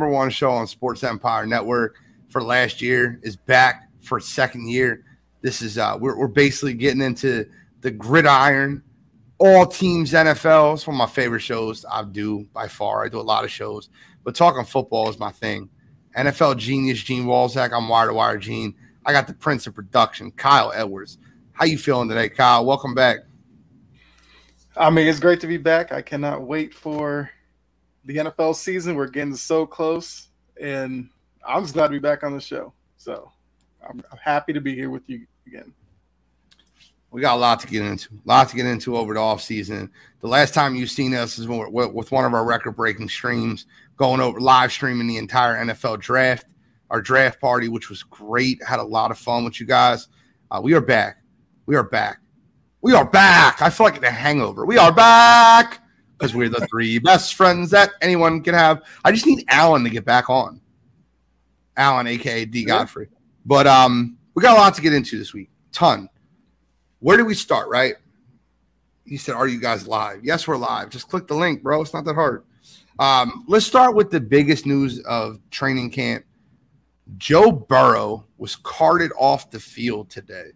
number one show on Sports Empire Network for last year is back for second year. This is uh we're, we're basically getting into the gridiron, all teams NFL. It's one of my favorite shows I do by far. I do a lot of shows, but talking football is my thing. NFL genius Gene Walzak. I'm wire to wire Gene. I got the Prince of Production, Kyle Edwards. How you feeling today, Kyle? Welcome back. I mean, it's great to be back. I cannot wait for the NFL season. We're getting so close, and I'm just glad to be back on the show. So I'm, I'm happy to be here with you again. We got a lot to get into, a lot to get into over the off season. The last time you've seen us is with one of our record breaking streams, going over live streaming the entire NFL draft, our draft party, which was great. Had a lot of fun with you guys. Uh, we are back. We are back. We are back. I feel like a hangover. We are back because we're the three best friends that anyone can have. I just need Alan to get back on. Alan, aka D Godfrey. But um, we got a lot to get into this week. Ton. Where do we start, right? He said, Are you guys live? Yes, we're live. Just click the link, bro. It's not that hard. Um, let's start with the biggest news of training camp. Joe Burrow was carted off the field today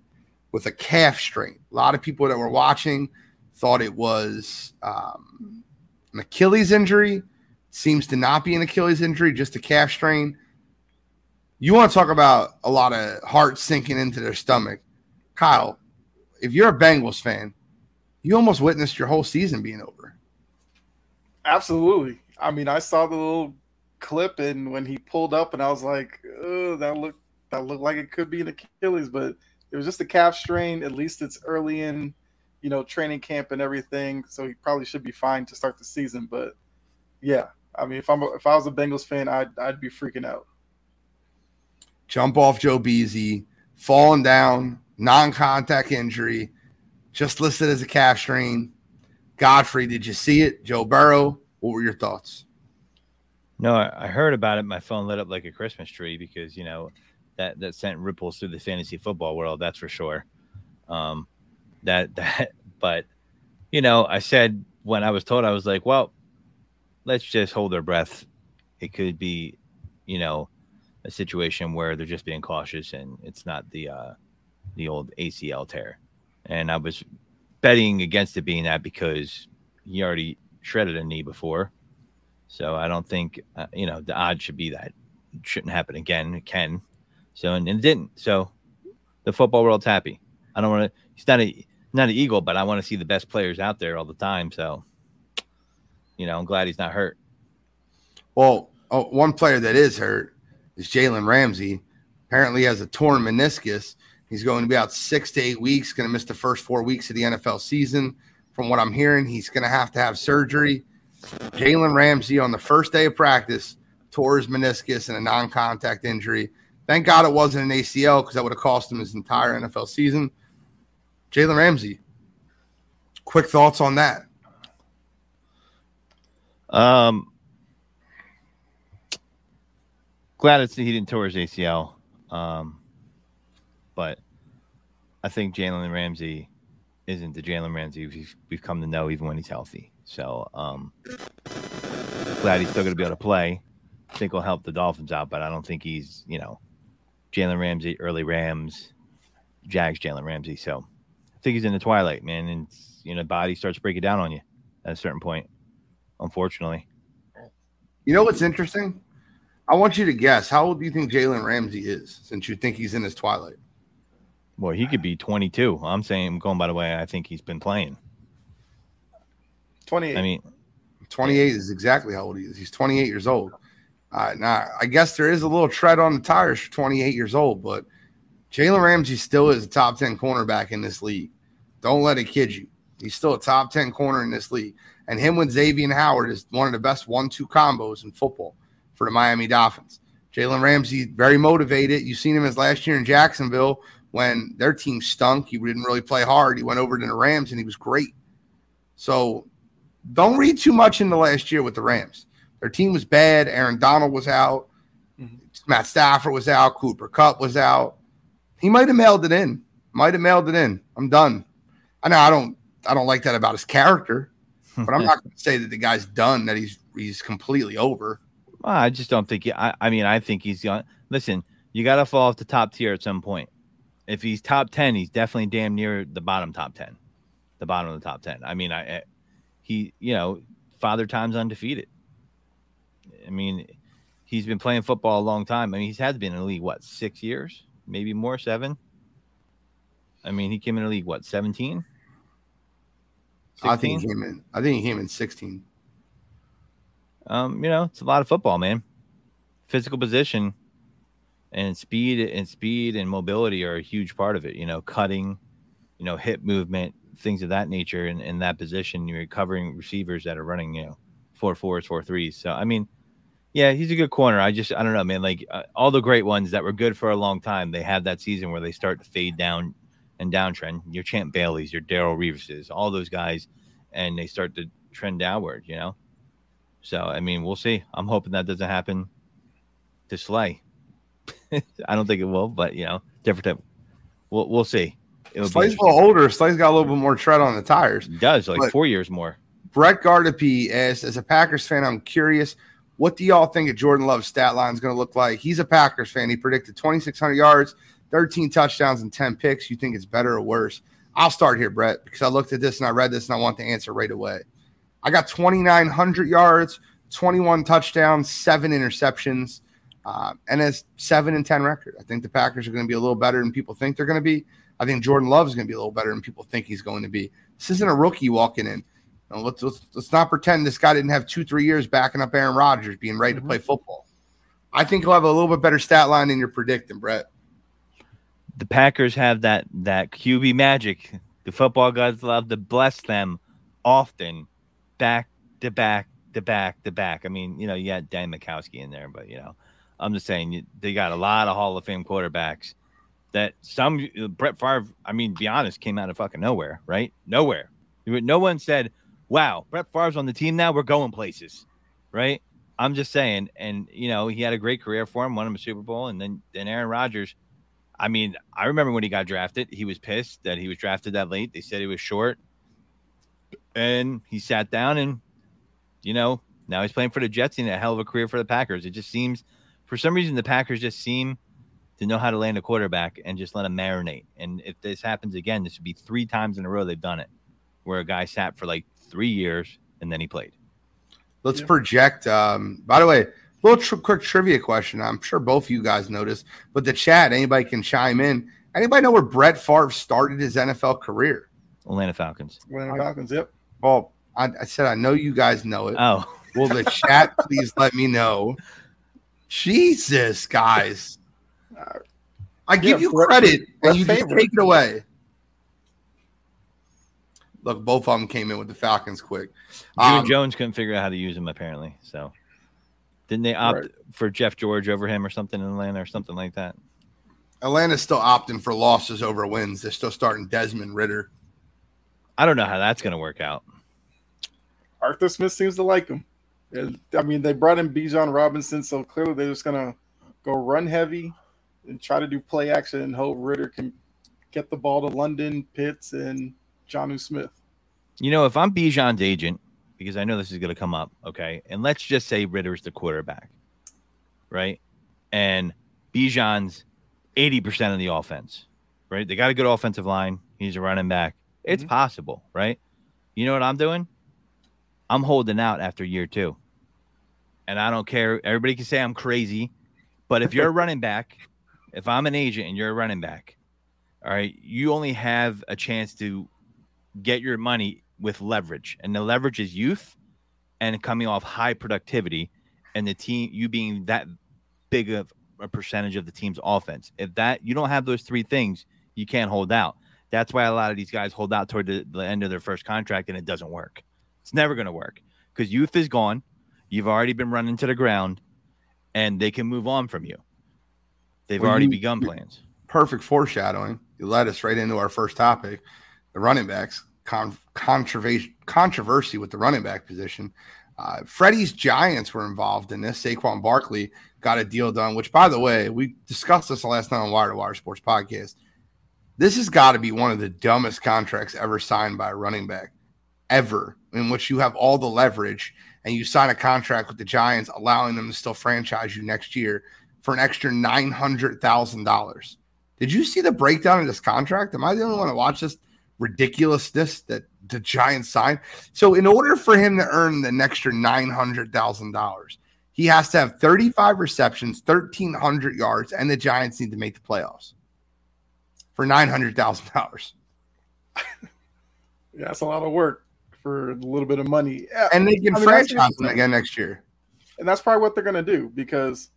with a calf strain. A lot of people that were watching thought it was um, an Achilles injury. Seems to not be an Achilles injury, just a calf strain. You want to talk about a lot of heart sinking into their stomach. Kyle, if you're a Bengals fan, you almost witnessed your whole season being over. Absolutely. I mean, I saw the little clip and when he pulled up and I was like, oh, that looked that looked like it could be an Achilles, but it was just a calf strain. At least it's early in, you know, training camp and everything. So he probably should be fine to start the season. But yeah, I mean, if I'm if I was a Bengals fan, I'd I'd be freaking out jump off Joe Beasy, falling down, non contact injury, just listed as a calf strain. Godfrey, did you see it? Joe Burrow, what were your thoughts? No, I heard about it. My phone lit up like a Christmas tree because, you know, that, that sent ripples through the fantasy football world. That's for sure. Um, that, that, but, you know, I said when I was told, I was like, well, let's just hold our breath. It could be, you know, a situation where they're just being cautious and it's not the uh, the old ACL tear. And I was betting against it being that because he already shredded a knee before. So I don't think uh, you know the odds should be that it shouldn't happen again. It can. So and, and it didn't. So the football world's happy. I don't want to. He's not a not an eagle, but I want to see the best players out there all the time. So you know, I'm glad he's not hurt. Well, oh, one player that is hurt is Jalen Ramsey. Apparently, has a torn meniscus. He's going to be out six to eight weeks. Going to miss the first four weeks of the NFL season. From what I'm hearing, he's going to have to have surgery. Jalen Ramsey on the first day of practice tore his meniscus in a non-contact injury. Thank God it wasn't an ACL because that would have cost him his entire NFL season. Jalen Ramsey, quick thoughts on that? Um, glad it's he didn't tear his ACL. Um, but I think Jalen Ramsey isn't the Jalen Ramsey we've, we've come to know even when he's healthy. So um, glad he's still going to be able to play. I think will help the Dolphins out, but I don't think he's you know Jalen Ramsey, early Rams, Jags, Jalen Ramsey. So I think he's in the twilight, man, and you know body starts breaking down on you at a certain point. Unfortunately. You know what's interesting? I want you to guess. How old do you think Jalen Ramsey is since you think he's in his twilight? Well, he could be 22. I'm saying, going by the way, I think he's been playing. 28. I mean, 28 is exactly how old he is. He's 28 years old. Uh, now, I guess there is a little tread on the tires for 28 years old, but Jalen Ramsey still is a top 10 cornerback in this league. Don't let it kid you. He's still a top 10 corner in this league. And him with Xavier Howard is one of the best one two combos in football for the Miami Dolphins. Jalen Ramsey, very motivated. You've seen him as last year in Jacksonville when their team stunk. He didn't really play hard. He went over to the Rams and he was great. So don't read too much into last year with the Rams. Their team was bad. Aaron Donald was out. Mm-hmm. Matt Stafford was out. Cooper Kupp was out. He might have mailed it in. Might have mailed it in. I'm done. I know I don't I don't like that about his character, hmm. but I'm not going to say that the guy's done. That he's he's completely over. Well, I just don't think. He, I, I mean, I think he's young. Listen, you got to fall off the top tier at some point. If he's top ten, he's definitely damn near the bottom top ten, the bottom of the top ten. I mean, I, I he, you know, father time's undefeated. I mean, he's been playing football a long time. I mean, he's had been in the league what six years, maybe more, seven. I mean, he came in the league what seventeen. I think he came in. I think he came in sixteen. Um, you know, it's a lot of football, man. Physical position and speed and speed and mobility are a huge part of it. You know, cutting, you know, hip movement, things of that nature. In, in that position, you're covering receivers that are running, you know, four fours, four threes. So, I mean, yeah, he's a good corner. I just, I don't know, man. Like uh, all the great ones that were good for a long time, they have that season where they start to fade down and downtrend. Your Champ Bailey's, your Darrelle Revises, all those guys, and they start to trend downward. You know, so I mean, we'll see. I'm hoping that doesn't happen to Slay. I don't think it will, but you know, different type. We'll we'll see. It'll Slay's a little older. Slay's got a little bit more tread on the tires. He does like but four years more. Brett Gardapi asks, as a Packers fan, I'm curious, what do y'all think of Jordan Love's stat line is going to look like? He's a Packers fan. He predicted 2,600 yards, 13 touchdowns, and 10 picks. You think it's better or worse? I'll start here, Brett, because I looked at this and I read this and I want the answer right away. I got 2,900 yards, 21 touchdowns, seven interceptions, uh, and a seven and 10 record. I think the Packers are going to be a little better than people think they're going to be. I think Jordan Love is going to be a little better than people think he's going to be. This isn't a rookie walking in. You know, let's, let's, let's not pretend this guy didn't have two, three years backing up Aaron Rodgers, being ready mm-hmm. to play football. I think he'll have a little bit better stat line than you're predicting, Brett. The Packers have that that QB magic. The football gods love to bless them often back to back to back to back. I mean, you know, you had Don Majkowski in there, but you know, I'm just saying they got a lot of Hall of Fame quarterbacks that some Brett Favre. I mean, be honest, came out of fucking nowhere, right? Nowhere. No one said, "Wow, Brett Favre's on the team now. We're going places," right? I'm just saying, and you know, he had a great career for him, won him a Super Bowl, and then then Aaron Rodgers. I mean, I remember when he got drafted, he was pissed that he was drafted that late. They said he was short and he sat down and you know now he's playing for the Jets and a hell of a career for the Packers. It just seems for some reason the Packers just seem to know how to land a quarterback and just let him marinate. And if this happens again, this would be three times in a row they've done it, where a guy sat for like three years and then he played. Let's yeah. project. Um, by the way, little tr- quick trivia question. I'm sure both of you guys noticed, but the chat, anybody can chime in. Anybody know where Brett Favre started his NFL career? Atlanta Falcons. Atlanta Falcons. Yep. Well, I, I said I know you guys know it. Oh. Will the chat please let me know? Jesus, guys. I give yeah, you credit and you just take it away. Look, both of them came in with the Falcons quick. Um, Jones couldn't figure out how to use them apparently. So didn't they opt right. for Jeff George over him or something in Atlanta or something like that? Atlanta's still opting for losses over wins. They're still starting Desmond Ridder. I don't know how that's going to work out. Arthur Smith seems to like him. I mean, they brought in Bijan Robinson, so clearly they're just going to go run heavy and try to do play action and hope Ridder can get the ball to London, Pitts, and Jonnu Smith. You know, if I'm Bijan's agent, because I know this is going to come up, okay, and let's just say Ridder's the quarterback, right? And Bijan's 80% of the offense, right? They got a good offensive line. He's a running back. It's mm-hmm. possible, right? You know what I'm doing? I'm holding out after year two. And I don't care. Everybody can say I'm crazy, but if you're a running back, if I'm an agent and you're a running back, all right, you only have a chance to get your money with leverage. And the leverage is youth and coming off high productivity and the team, you being that big of a percentage of the team's offense. If that you don't have those three things, you can't hold out. That's why a lot of these guys hold out toward the, the end of their first contract and it doesn't work. It's never going to work because youth is gone. You've already been running to the ground and they can move on from you. They've well, already you, begun plans. Perfect foreshadowing. You led us right into our first topic the running backs. Con- controversy, controversy with the running back position. Uh, Freddie's Giants were involved in this. Saquon Barkley got a deal done, which, by the way, we discussed this last night on Wire to Wire Sports Podcast. This has got to be one of the dumbest contracts ever signed by a running back, ever, in which you have all the leverage and you sign a contract with the Giants, allowing them to still franchise you next year for an extra nine hundred thousand dollars. Did you see the breakdown of this contract? Am I the only one to watch this ridiculousness that the Giants signed? So, in order for him to earn the extra nine hundred thousand dollars, he has to have thirty-five receptions, thirteen hundred yards, and the Giants need to make the playoffs for nine hundred thousand dollars. Yeah, that's a lot of work for a little bit of money. Yeah, And they can I mean, franchise him again next year. and that's probably what they're going to do because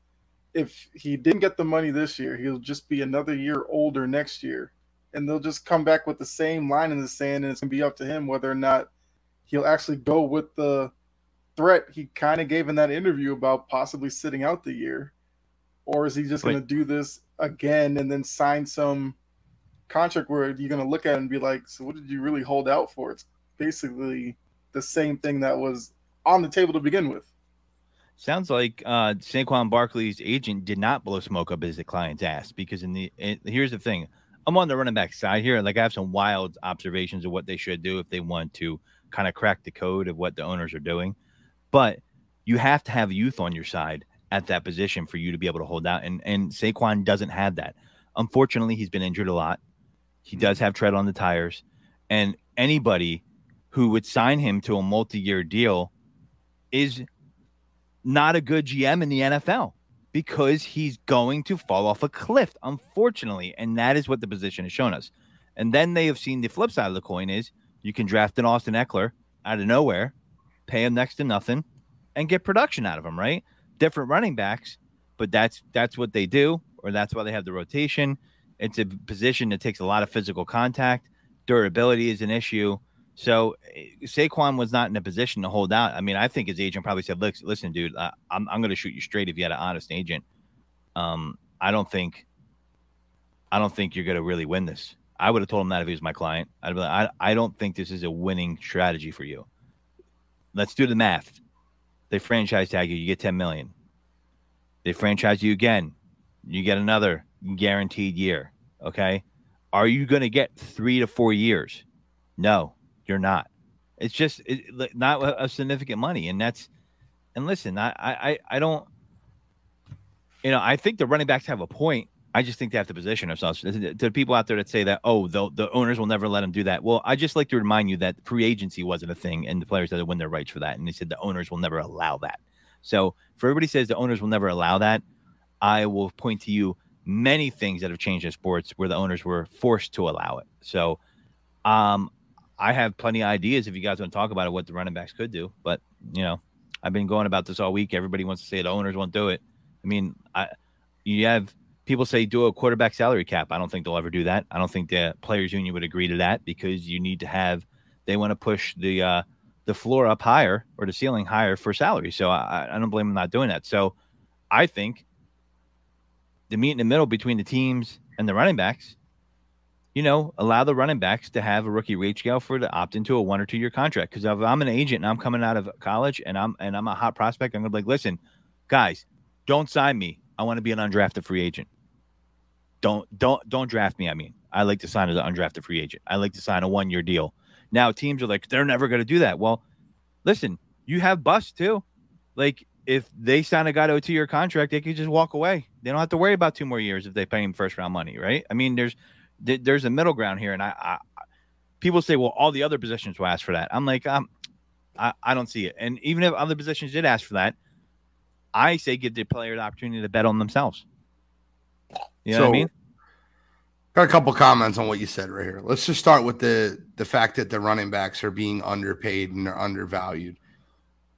if he didn't get the money this year, he'll just be another year older next year, and they'll just come back with the same line in the sand, and it's going to be up to him whether or not he'll actually go with the threat he kind of gave in that interview about possibly sitting out the year, or is he just to do this again and then sign some contract where you're going to look at it and be like, so what did you really hold out for? It's basically the same thing that was on the table to begin with. Sounds like uh, Saquon Barkley's agent did not blow smoke up his client's ass because in the it, here's the thing, I'm on the running back side here. Like I have some wild observations of what they should do if they want to kind of crack the code of what the owners are doing, but you have to have youth on your side at that position for you to be able to hold out. And and Saquon doesn't have that. Unfortunately, he's been injured a lot. He mm-hmm. does have tread on the tires, and anybody who would sign him to a multi-year deal is not a good GM in the NFL because he's going to fall off a cliff, unfortunately. And that is what the position has shown us. And then they have seen the flip side of the coin is you can draft an Austin Ekeler out of nowhere, pay him next to nothing, and get production out of him, right? Different running backs, but that's that's what they do, or that's why they have the rotation. It's a position that takes a lot of physical contact. Durability is an issue. So eh, Saquon was not in a position to hold out. I mean, I think his agent probably said, "Look, listen, dude, I, I'm I'm going to shoot you straight if you had an honest agent. Um, I don't think, I don't think you're going to really win this. I would have told him that if he was my client. I'd be like, I I don't think this is a winning strategy for you. Let's do the math. They franchise tag you, you get 10 million. They franchise you again, you get another guaranteed year. Okay, are you going to get three to four years? No, you're not. It's just it, not a significant money, and that's. And listen, I, I, I don't. You know, I think the running backs have a point. I just think they have to position ourselves. To the people out there that say that, oh, the, the owners will never let them do that. Well, I just like to remind you that free agency wasn't a thing, and the players had to win their rights for that. And they said the owners will never allow that. So, for everybody says the owners will never allow that, I will point to you many things that have changed in sports where the owners were forced to allow it. So, um, I have plenty of ideas if you guys want to talk about it, what the running backs could do. But you know, I've been going about this all week. Everybody wants to say the owners won't do it. I mean, I you have people say do a quarterback salary cap. I don't think they'll ever do that. I don't think the players union would agree to that because you need to have they want to push the uh, the floor up higher or the ceiling higher for salary. So I, I don't blame them not doing that. So I think the meet in the middle between the teams and the running backs you know, allow the running backs to have a rookie wage scale for to opt into a one or two year contract. Because if I'm an agent and I'm coming out of college and I'm and I'm a hot prospect, I'm gonna be like, listen, guys, don't sign me. I want to be an undrafted free agent. Don't don't don't draft me. I mean, I like to sign as an undrafted free agent. I like to sign a one year deal. Now teams are like, they're never gonna do that. Well, listen, you have bust too. Like if they sign a guy to a two year contract, they can just walk away. They don't have to worry about two more years if they pay him first round money, right? I mean, there's th- there's a middle ground here, and I, I people say, well, all the other positions will ask for that. I'm like, um, I, I don't see it. And even if other positions did ask for that, I say give the player the opportunity to bet on themselves. You know what I mean? Got a couple comments on what you said right here. Let's just start with the the fact that the running backs are being underpaid and they're undervalued.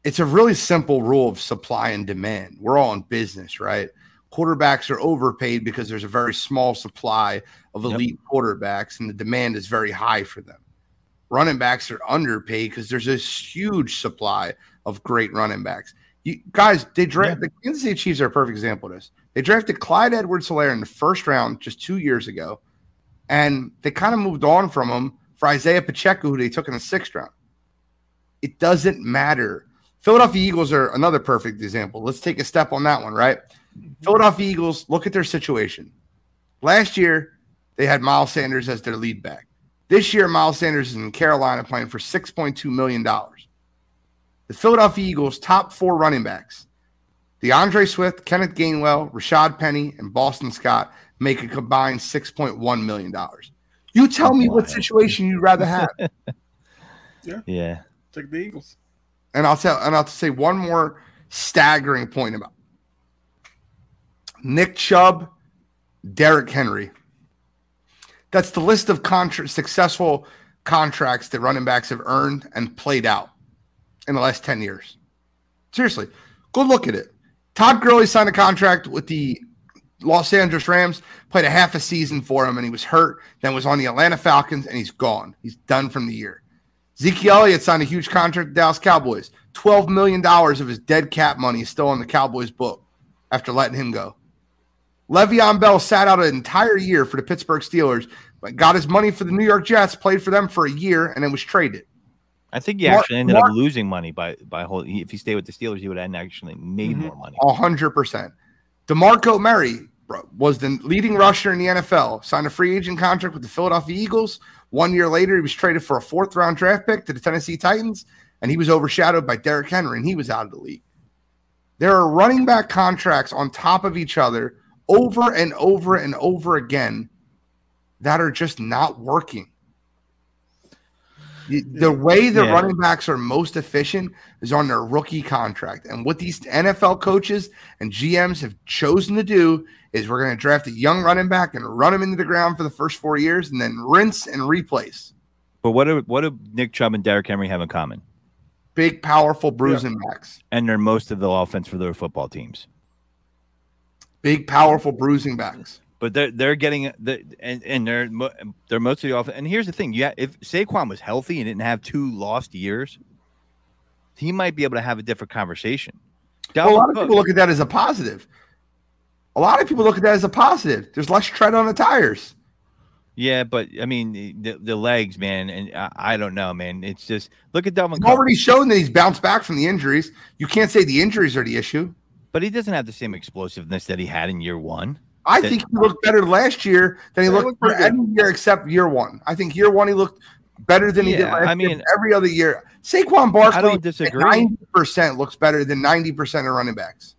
It's a really simple rule of supply and demand. We're all in business, right? Quarterbacks are overpaid because there's a very small supply of Yep. elite quarterbacks and the demand is very high for them. Running backs are underpaid because there's this huge supply of great running backs. You guys, they draft the Kansas City Chiefs are a perfect example of this. They drafted Clyde Edwards Helaire in the first round just two years ago, and they kind of moved on from him for Isaiah Pacheco, who they took in the sixth round. It doesn't matter. Philadelphia Eagles are another perfect example. Let's take a step on that one, right? Philadelphia Eagles, look at their situation. Last year, they had Miles Sanders as their lead back. This year, Miles Sanders is in Carolina playing for $6.2 million. The Philadelphia Eagles' top four running backs, D'Andre Swift, Kenneth Gainwell, Rashaad Penny, and Boston Scott, make a combined $6.1 million. You tell me what situation you'd rather have. Yeah. Yeah. Take the Eagles. and I'll tell and I'll say one more staggering point about Nick Chubb, Derrick Henry. That's the list of contra- successful contracts that running backs have earned and played out in the last 10 years. Seriously, go look at it. Todd Gurley signed a contract with the Los Angeles Rams, played a half a season for him, and he was hurt, then was on the Atlanta Falcons, and he's gone. He's done from the year. Zeke Elliott signed a huge contract with the Dallas Cowboys. $12 million of his dead cap money is still on the Cowboys book after letting him go. Le'Veon Bell sat out an entire year for the Pittsburgh Steelers, but got his money for the New York Jets, played for them for a year, and then was traded. I think he Mark- actually ended Mark- up losing money by by whole. he- If he stayed with the Steelers, he would have actually made Mhm. more money. A hundred percent. DeMarco Murray was the leading rusher in the NFL, signed a free agent contract with the Philadelphia Eagles. One year later, he was traded for a fourth round draft pick to the Tennessee Titans, and he was overshadowed by Derrick Henry, and he was out of the league. There are running back contracts on top of each other over and over and over again that are just not working. The way the Yeah. running backs are most efficient is on their rookie contract. And what these NFL coaches and GMs have chosen to do is we're going to draft a young running back and run him into the ground for the first four years and then rinse and replace. But what do what do Nick Chubb and Derrick Henry have in common? Big, powerful bruising backs. And they're most of the offense for their football teams. Big, powerful bruising backs. But they're they're getting the and, and they're they're mostly off. And here's the thing: yeah, if Saquon was healthy and didn't have two lost years, he might be able to have a different conversation. Well, a lot of people look at that as a positive. A lot of people look at that as a positive. There's less tread on the tires. yeah, but I mean the, the legs, man, and I, I don't know, man. It's just look at Cook, already shown that he's bounced back from the injuries. You can't say the injuries are the issue. But he doesn't have the same explosiveness that he had in year one. I That- think he looked better last year than he looked looked for pretty any year except year one. I think year one he looked better than he did Yeah, last I year. mean- every other year. Saquon Barkley I don't disagree. ninety percent looks better than ninety percent of running backs.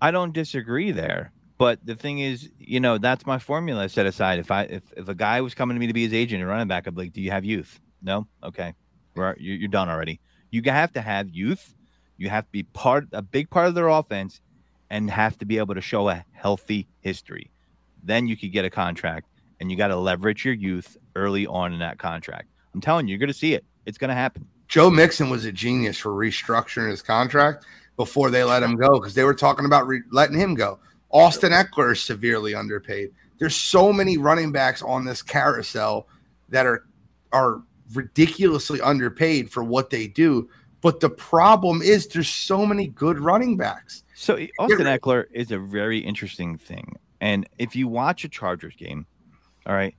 I don't disagree there. But the thing is, you know, that's my formula set aside. If I if, if a guy was coming to me to be his agent and running back, I'd be like, Do you have youth? No? Okay. We're, you're, you're done already. You have to have youth. You have to be part a big part of their offense and have to be able to show a healthy history. Then you could get a contract and you got to leverage your youth early on in that contract. I'm telling you, you're gonna see it. It's gonna happen. Joe Mixon was a genius for restructuring his contract before they let him go because they were talking about re- letting him go. Austin Ekeler is severely underpaid. There's so many running backs on this carousel that are are ridiculously underpaid for what they do. But the problem is there's so many good running backs. So Austin. Ekeler is a very interesting thing, and if you watch a Chargers game, all right,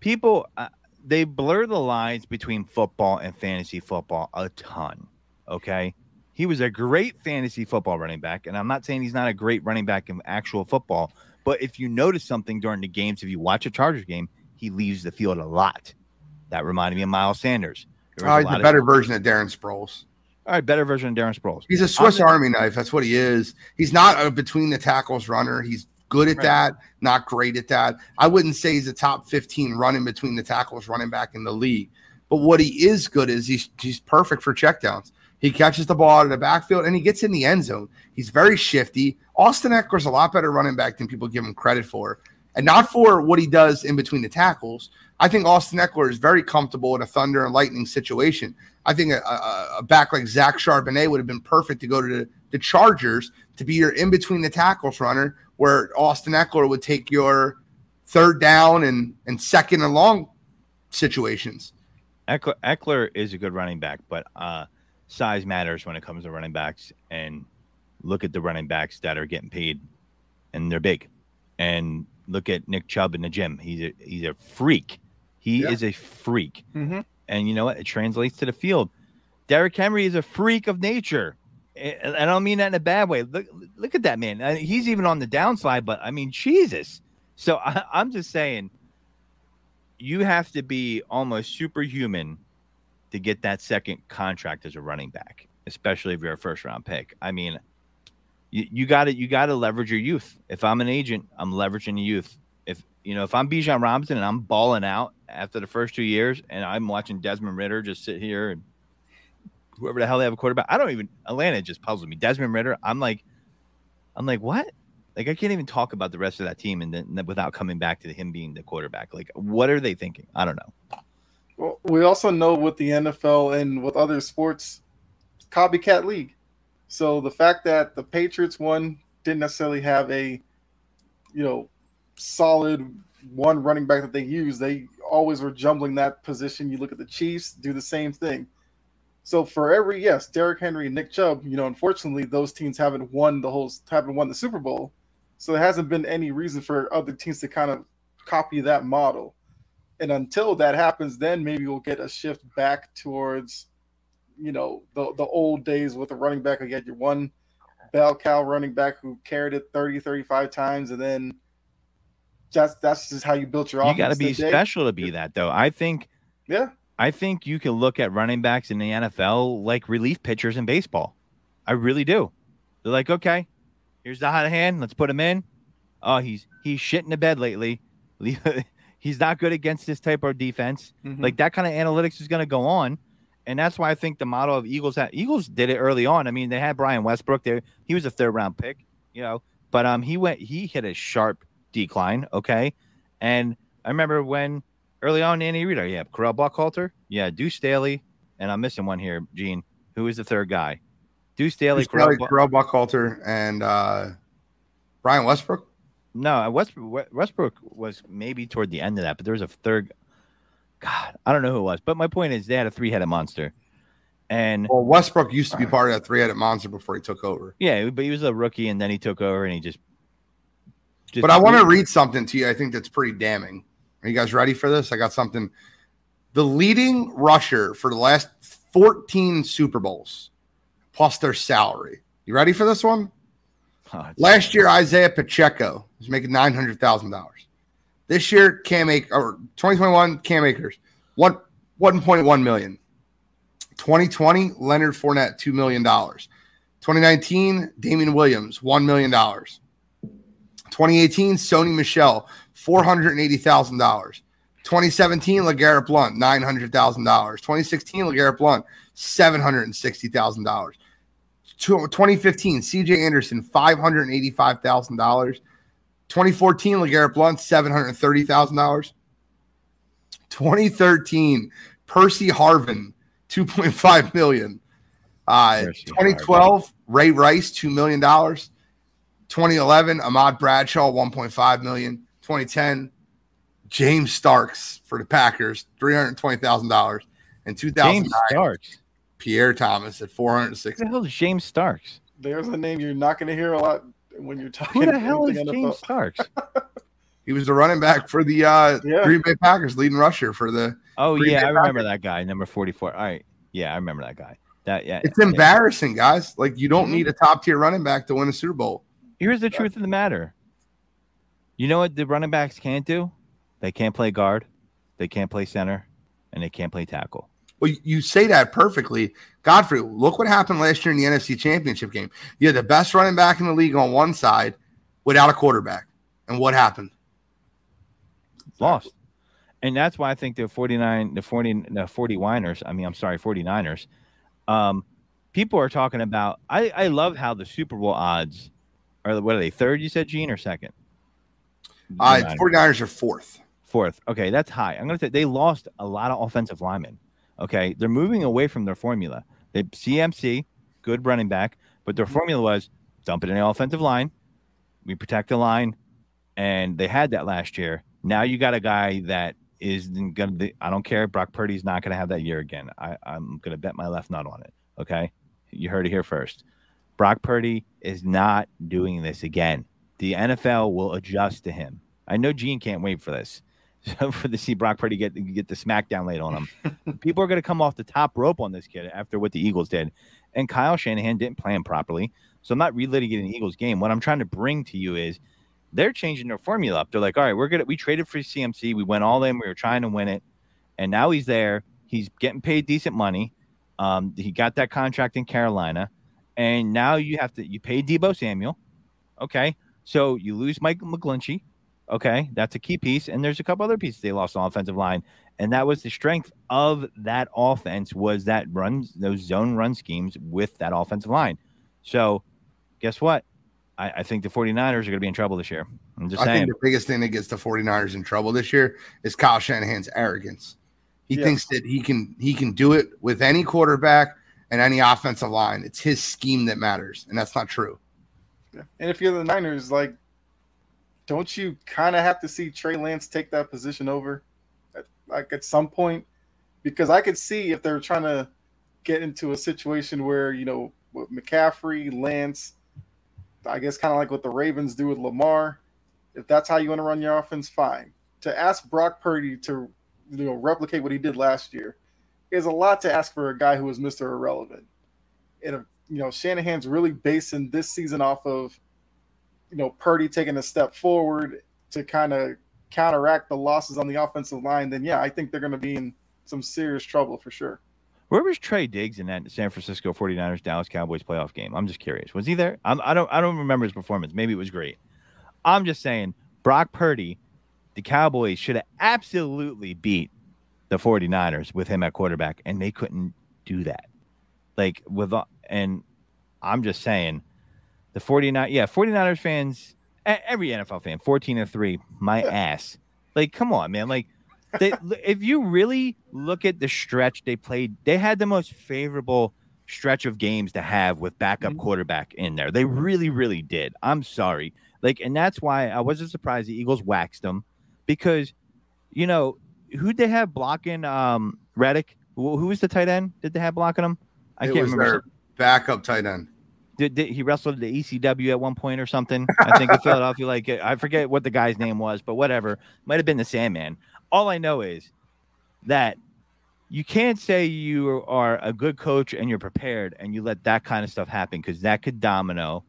people uh, they blur the lines between football and fantasy football a ton. Okay, he was a great fantasy football running back, and I'm not saying he's not a great running back in actual football, but if you notice something during the games, if you watch a Chargers game, he leaves the field a lot. That reminded me of Miles Sanders. Oh, a he's a of- better version of Darren Sproles. All right, better version of Darren Sproles. He's a Swiss I'm- Army knife. That's what he is. He's not a between the tackles runner. He's good at Right. that, not great at that. I wouldn't say he's a top 15 running between the tackles running back in the league. But what he is good is he's he's perfect for checkdowns. He catches the ball out of the backfield and he gets in the end zone. He's very shifty. Austin Ekeler's a lot better running back than people give him credit for. And not for what he does in between the tackles. I think Austin Ekeler is very comfortable in a thunder and lightning situation. I think a, a, a back like Zach Charbonnet would have been perfect to go to the, the Chargers to be your in between the tackles runner, where Austin Ekeler would take your third down and, and second and long situations. Ekeler, Ekeler is a good running back, but uh, size matters when it comes to running backs. And look at the running backs that are getting paid, and they're big. And look at Nick Chubb in the gym; he's a he's a freak. He Yeah. is a freak, Mm-hmm. and you know what? It translates to the field. Derrick Henry is a freak of nature. And I don't mean that in a bad way. Look, look at that man. He's even on the downside, but I mean, Jesus. So I, I'm just saying, you have to be almost superhuman to get that second contract as a running back. especially if you're a first round pick. I mean, you got to you got to leverage your youth. If I'm an agent, I'm leveraging the youth. You know, if I'm Bijan Robinson and I'm balling out after the first two years, and I'm watching Desmond Ridder just sit here and whoever the hell they have a quarterback, I don't even Atlanta just puzzles me. Desmond Ridder, I'm like, I'm like, what? Like I can't even talk about the rest of that team and then without coming back to him being the quarterback. Like, what are they thinking? I don't know. Well, we also know with the NFL and with other sports, copycat league. So the fact that the Patriots one didn't necessarily have a, you know, solid one running back that they use, they always were jumbling that position. You look at the Chiefs, do the same thing. So for every yes, Derrick Henry and Nick Chubb, you know, unfortunately those teams haven't won the whole haven't won the Super Bowl. So there hasn't been any reason for other teams to kind of copy that model. And until that happens, then maybe we'll get a shift back towards you know the the old days with the running back. You had your one bell cow running back who carried it 30, 35 times, and then that's that's just how you built your offense. You got to be special to be that, though. I think. Yeah. I think you can look at running backs in the NFL like relief pitchers in baseball. I really do. They're like, okay, here's the hot hand. Let's put him in. Oh, he's he's shitting the bed lately. he's not good against this type of defense. Mm-hmm. Like that kind of analytics is going to go on and that's why I think the model of Eagles had Eagles did it early on. I mean, they had Brian Westbrook there; he was a third round pick, you know, but um, he went he hit a sharp decline. Okay, and I remember when early on Andy Reid, yeah, Correll Buckhalter, yeah, Deuce Staley, and I'm missing one here, Gene. Who is the third guy? Deuce Staley, Deuce Correll Buckhalter, and uh, Brian Westbrook. No, Westbrook, Westbrook was maybe toward the end of that, but there was a third. God, I don't know who it was, but my point is they had a three headed monster. And well, Westbrook used to be part of that three headed monster before he took over. Yeah, but he was a rookie and then he took over and he just. Just but I want to read something to you. I think that's pretty damning. Are you guys ready for this? I got something. The leading rusher for the last 14 Super Bowls plus their salary. You ready for this one? Oh, last year, Isaiah Pacheco was making $900,000. This year, Cam Akers, or 2021, Cam Akers, one 1.1 million. 2020, Leonard Fournette, $2 million. 2019, Damien Williams, $1 million. 2018, Sony Michel, $480,000. 2017, LeGarrette Blunt, $900,000. 2016, LeGarrette Blunt, $760,000. 2015, CJ Anderson, $585,000. 2014, LeGarrette Blunt, $730,000. 2013, Percy Harvin, 2.5 million. Uh, 2012, Ray Rice, $2 million. 2011, Ahmad Bradshaw, 1.5 million. 2010, James Starks for the Packers, $320,000. And 2009, James Starks. Pierre Thomas at 460. Who the hell is James Starks? There's a name you're not going to hear a lot when you're talking. Who the hell is James Starks? he was the running back for the uh, yeah. Green Bay Packers, leading rusher for the. Oh Green yeah, Bay I remember Packers. that guy, number forty-four. All right, yeah, I remember that guy. That yeah, it's embarrassing, guys. Like you don't mm-hmm. need a top tier running back to win a Super Bowl. Here's the truth of the matter. You know what the running backs can't do? They can't play guard, they can't play center, and they can't play tackle. Well, you say that perfectly. Godfrey, look what happened last year in the NFC Championship game. You had the best running back in the league on one side without a quarterback. And what happened? Lost. And that's why I think the 49, the 40, the 40 Winers, I mean, I'm sorry, 49ers, um, people are talking about. I, I love how the Super Bowl odds are, what are they, third, you said, Gene, or second? Uh, 49ers are fourth. Fourth. Okay, that's high. I'm going to say they lost a lot of offensive linemen. Okay, they're moving away from their formula. They CMC, good running back, but their formula was dump it in the offensive line. We protect the line, and they had that last year. Now you got a guy that is going to. I don't care. Brock Purdy's not going to have that year again. I, I'm going to bet my left nut on it. Okay, you heard it here first. Brock Purdy is not doing this again. The NFL will adjust to him. I know Gene can't wait for this. So for the see Brock Purdy get get the smackdown laid on him. People are going to come off the top rope on this kid after what the Eagles did, and Kyle Shanahan didn't plan properly. So I'm not relitigating the Eagles game. What I'm trying to bring to you is they're changing their formula up. They're like, all right, we're gonna we traded for CMC, we went all in, we were trying to win it, and now he's there. He's getting paid decent money. Um, he got that contract in Carolina, and now you have to you pay Deebo Samuel. Okay, so you lose Mike McGlinchey. Okay, that's a key piece, and there's a couple other pieces they lost on offensive line, and that was the strength of that offense was that runs those zone run schemes with that offensive line. So, guess what? I, I think the 49ers are going to be in trouble this year. I'm just I saying. think the biggest thing that gets the 49ers in trouble this year is Kyle Shanahan's arrogance. He Yes. thinks that he can he can do it with any quarterback and any offensive line. It's his scheme that matters, and that's not true. Yeah. And if you're the Niners, like, don't you kind of have to see Trey Lance take that position over, at, like at some point? Because I could see if they're trying to get into a situation where you know with McCaffrey, Lance, I guess kind of like what the Ravens do with Lamar. If that's how you want to run your offense, fine. To ask Brock Purdy to you know replicate what he did last year is a lot to ask for a guy who was Mr. Irrelevant. And you know Shanahan's really basing this season off of you know Purdy taking a step forward to kind of counteract the losses on the offensive line, then yeah, I think they're going to be in some serious trouble for sure. Where was Trey Diggs in that San Francisco 49ers Dallas Cowboys playoff game? I'm just curious. Was he there? I'm, I don't I don't remember his performance. Maybe it was great. I'm just saying Brock Purdy, the Cowboys should have absolutely beat the 49ers with him at quarterback and they couldn't do that. Like with and I'm just saying the 49 yeah, 49ers fans every NFL fan 14 and 3 my ass. Like come on, man. Like they, if you really look at the stretch they played, they had the most favorable stretch of games to have with backup Mhm. quarterback in there. They really, really did. I'm sorry. Like, and that's why I wasn't surprised the Eagles waxed them because, you know, who'd they have blocking um Reddick? Who, who was the tight end? Did they have blocking him? I it can't was remember. backup tight end. Did, did he wrestled the ECW at one point or something? I think in Philadelphia. Like I forget what the guy's name was, but whatever. Might have been the Sandman. All I know is that you can't say you are a good coach and you're prepared and you let that kind of stuff happen because that could domino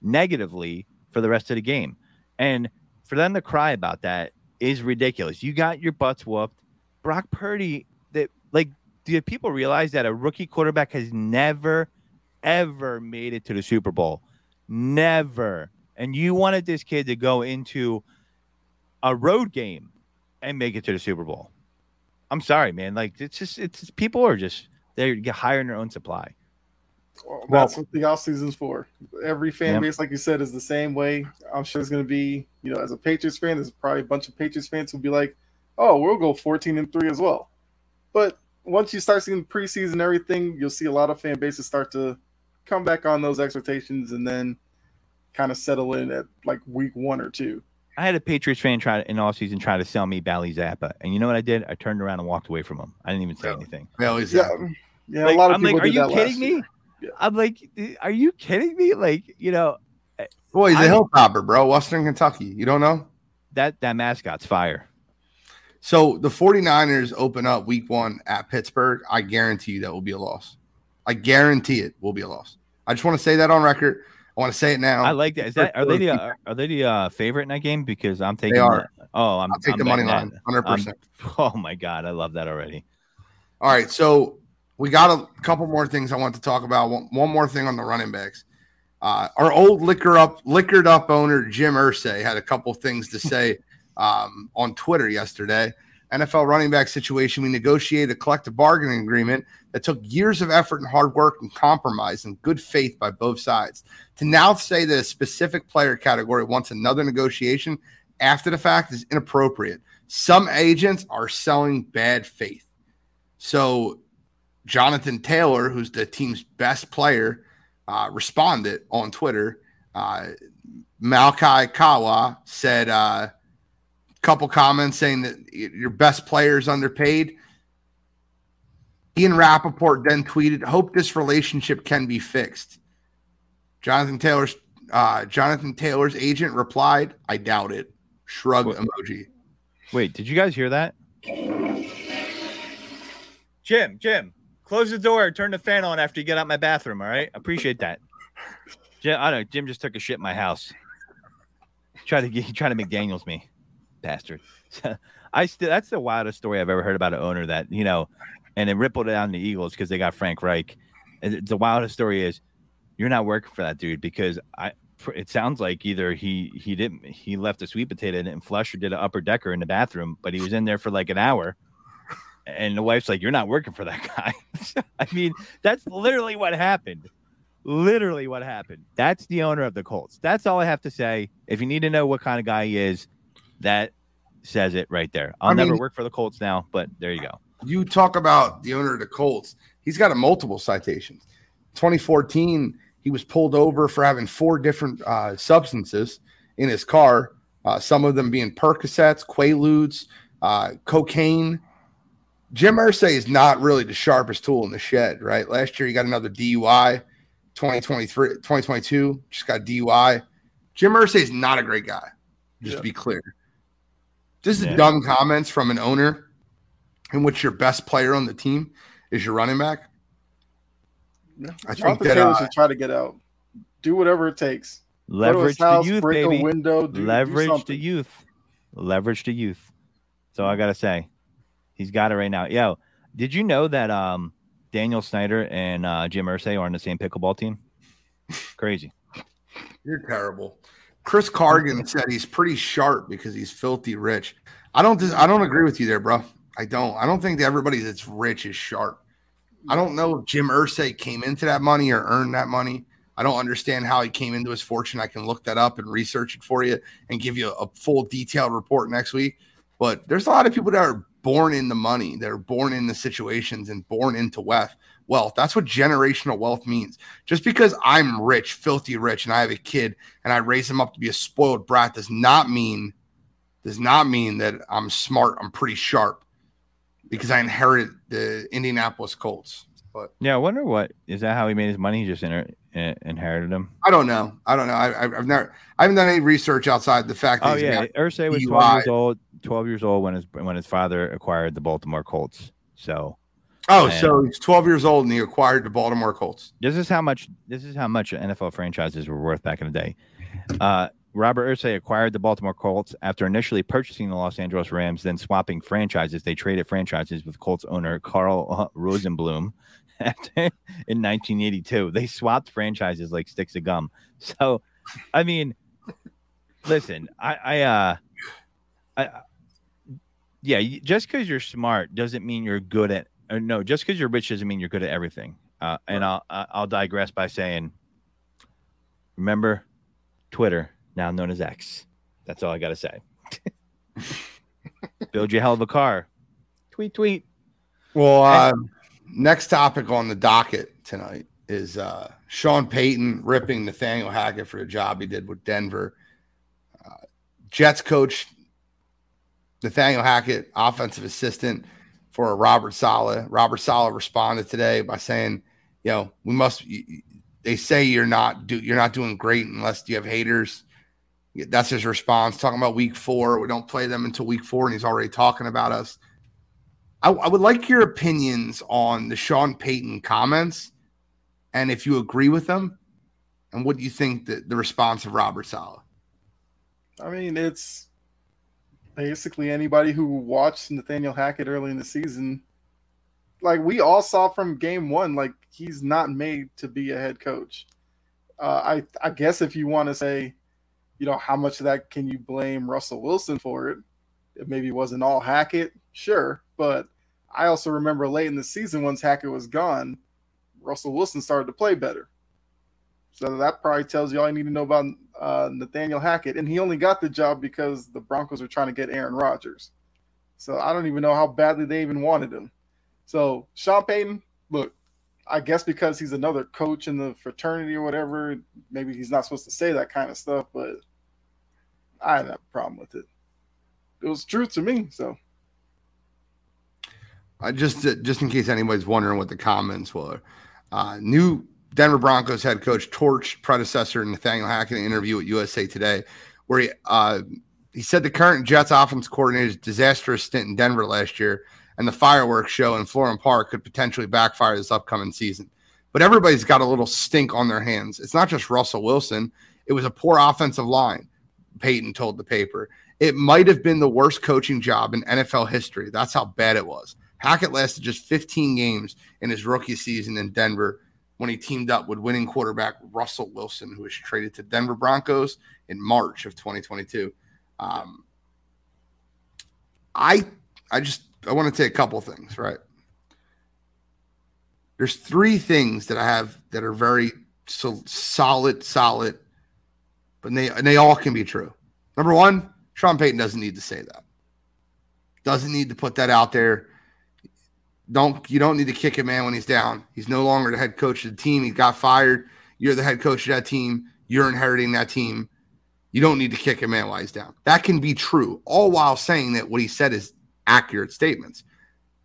negatively for the rest of the game. And for them to cry about that is ridiculous. You got your butts whooped. Brock Purdy, that like, do people realize that a rookie quarterback has never, ever made it to the Super Bowl? Never. And you wanted this kid to go into a road game and make it to the Super Bowl. I'm sorry, man. Like it's just it's just, people are just they're hiring their own supply. Well, Well- that's what the off season's for. Every fan Yep. base, like you said, is the same way. I'm sure it's going to be, you know, as a Patriots fan, there's probably a bunch of Patriots fans who'll be like, "Oh, we'll go 14 and three as well." But once you start seeing preseason and everything, you'll see a lot of fan bases start to come back on those expectations and then kind of settle in at like week one or two. I had a Patriots fan try to, in all season try to sell me Bailey Zappe, and you know what I did? I turned around and walked away from him. I didn't even say Really? anything. Bailey Yeah, yeah. Like, a lot of I'm people like, are you kidding me? Yeah. I'm like, are you kidding me? Like, you know, Boy, he's a I- hilltopper, bro. Western Kentucky. You don't know? that that mascot's fire. So the 49ers open up week one at Pittsburgh. I guarantee you that will be a loss. I guarantee it will be a loss. I just want to say that on record. I want to say it now. I like that. Is that are they the uh, are they the uh, favorite in that game? Because I'm taking. They are. the- oh, I'm. I'll take I'm the money line, 100%. Oh my god, I love that already. All right, so we got a couple more things I want to talk about. One, one more thing on the running backs. Uh, our old liquor up, liquored up owner Jim Irsay had a couple things to say um, on Twitter yesterday. NFL running back situation. We negotiated a collective bargaining agreement that took years of effort and hard work and compromise and good faith by both sides. To now say that a specific player category wants another negotiation after the fact is inappropriate. Some agents are selling bad faith. So Jonathan Taylor, who's the team's best player, uh, responded on Twitter. Uh, Malachi Kawa said a uh, couple comments saying that your best player is underpaid. Ian Rapoport then tweeted, "Hope this relationship can be fixed." Jonathan Taylor's uh, Jonathan Taylor's agent replied, "I doubt it." Shrug What? emoji. Wait, did you guys hear that? Jim, Jim, close the door. Turn the fan on after you get out my bathroom. All right, appreciate that. Jim, I don't. know, Jim just took a shit in my house. Try to get. Tried to make Daniels me. bastard. I still that's the wildest story I've ever heard about an owner that you know, and it rippled down the Eagles because they got Frank Reich. And the wildest story is you're not working for that dude because I. It sounds like either he he didn't he left a sweet potato and flush or did an upper decker in the bathroom, but he was in there for like an hour, and the wife's like, "You're not working for that guy." I mean, that's literally what happened. Literally what happened. That's the owner of the Colts. That's all I have to say. If you need to know what kind of guy he is, that says it right there. I'll I never work for the Colts now, but there you go. You talk about the owner of the Colts. He's got a multiple citations. 2014, he was pulled over for having four different uh, substances in his car. Uh, some of them being Percocets, Quaaludes, uh, cocaine. Jim Irsay is not really the sharpest tool in the shed, right? Last year he got another DUI. 2023, 2022 just got DUI. Jim Irsay is not a great guy, just yeah. to be clear. Just yeah. dumb comments from an owner in which your best player on the team is your running back. Yeah. I think that Taylor uh, should try to get out. Do whatever it takes. Leverage house, the youth, baby. window, do, Leverage do the youth. Leverage the youth. So I gotta say, he's got it right now. Yo, did you know that um Daniel Snyder and uh, Jim Irsay are on the same pickleball team? Crazy. You're terrible. Chris Cargan said he's pretty sharp because he's filthy rich. I don't. I don't agree with you there, bro. I don't. I don't think that everybody that's rich is sharp. I don't know if Jim Irsay came into that money or earned that money. I don't understand how he came into his fortune. I can look that up and research it for you and give you a full detailed report next week. But there's a lot of people that are born in the money, they're born in the situations and born into wealth. Wealth. That's what generational wealth means. Just because I'm rich, filthy rich, and I have a kid and I raise him up to be a spoiled brat does not mean does not mean that I'm smart. I'm pretty sharp because I inherited the Indianapolis Colts. But yeah, I wonder what is that how he made his money? He just inher- inherited them. I don't know. I don't know. I, have never. I haven't done any research outside the fact. That oh yeah, Irsay was twelve years old. Twelve years old when his when his father acquired the Baltimore Colts. So. Oh, so he's 12 years old and he acquired the Baltimore Colts. This is how much this is how much NFL franchises were worth back in the day. Uh, Robert Irsay acquired the Baltimore Colts after initially purchasing the Los Angeles Rams, then swapping franchises. They traded franchises with Colts owner Carroll Rosenbloom after, in 1982. They swapped franchises like sticks of gum. So, I mean, listen, I, I, uh, I, yeah, just because you're smart doesn't mean you're good at. Or no, just because you're rich doesn't mean you're good at everything. Uh, and I'll I'll digress by saying, remember, Twitter now known as X. That's all I got to say. Build you a hell of a car. Tweet, tweet. Well, uh, next topic on the docket tonight is uh, Sean Payton ripping Nathaniel Hackett for the job he did with Denver. Uh, Jets coach Nathaniel Hackett, offensive assistant for Robert Saleh. Robert Saleh responded today by saying, "You know, we must." They say you're not do you're not doing great unless you have haters. That's his response. Talking about week four. We don't play them until week four, and he's already talking about us. I, I would like your opinions on the Sean Payton comments and if you agree with them and what do you think that the response of Robert Saleh? I mean, it's basically anybody who watched Nathaniel Hackett early in the season. Like we all saw from game one, like he's not made to be a head coach. Uh, I I guess if you want to say you know, how much of that can you blame Russell Wilson for it? It maybe wasn't all Hackett, sure, but I also remember late in the season once Hackett was gone, Russell Wilson started to play better. So that probably tells you all you need to know about uh, Nathaniel Hackett, and he only got the job because the Broncos were trying to get Aaron Rodgers. So I don't even know how badly they even wanted him. So Sean Payton, look, I guess because he's another coach in the fraternity or whatever, maybe he's not supposed to say that kind of stuff, but I have a problem with it. It was true to me. So, I just just in case anybody's wondering what the comments were, uh, new Denver Broncos head coach torched predecessor Nathaniel Hackett in an interview with USA Today, where he uh, he said the current Jets offense coordinator's disastrous stint in Denver last year and the fireworks show in Florham Park could potentially backfire this upcoming season. But everybody's got a little stink on their hands. It's not just Russell Wilson. It was a poor offensive line Payton told the paper. It might have been the worst coaching job in NFL history. That's how bad it was. Hackett lasted just 15 games in his rookie season in Denver when he teamed up with winning quarterback Russell Wilson, who was traded to Denver Broncos in March of 2022. Um, I I just I want to say a couple things, right? There's three things that I have that are very so solid, solid, but they and they all can be true. Number one, Sean Payton doesn't need to say that. Doesn't need to put that out there. Don't you don't need to kick a man when he's down. He's no longer the head coach of the team. He got fired. You're the head coach of that team. You're inheriting that team. You don't need to kick a man while he's down. That can be true, all while saying that what he said is accurate statements.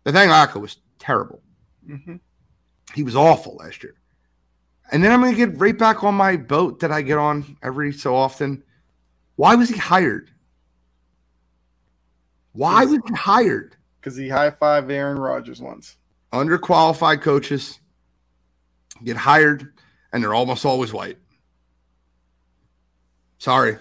The thing Rocco was terrible. Mm-hmm. He was awful last year. And then I'm going to get right back on my boat that I get on every so often. Why was he hired? Why was he hired? Because he high five Aaron Rodgers once. Underqualified coaches get hired, and they're almost always white. Sorry.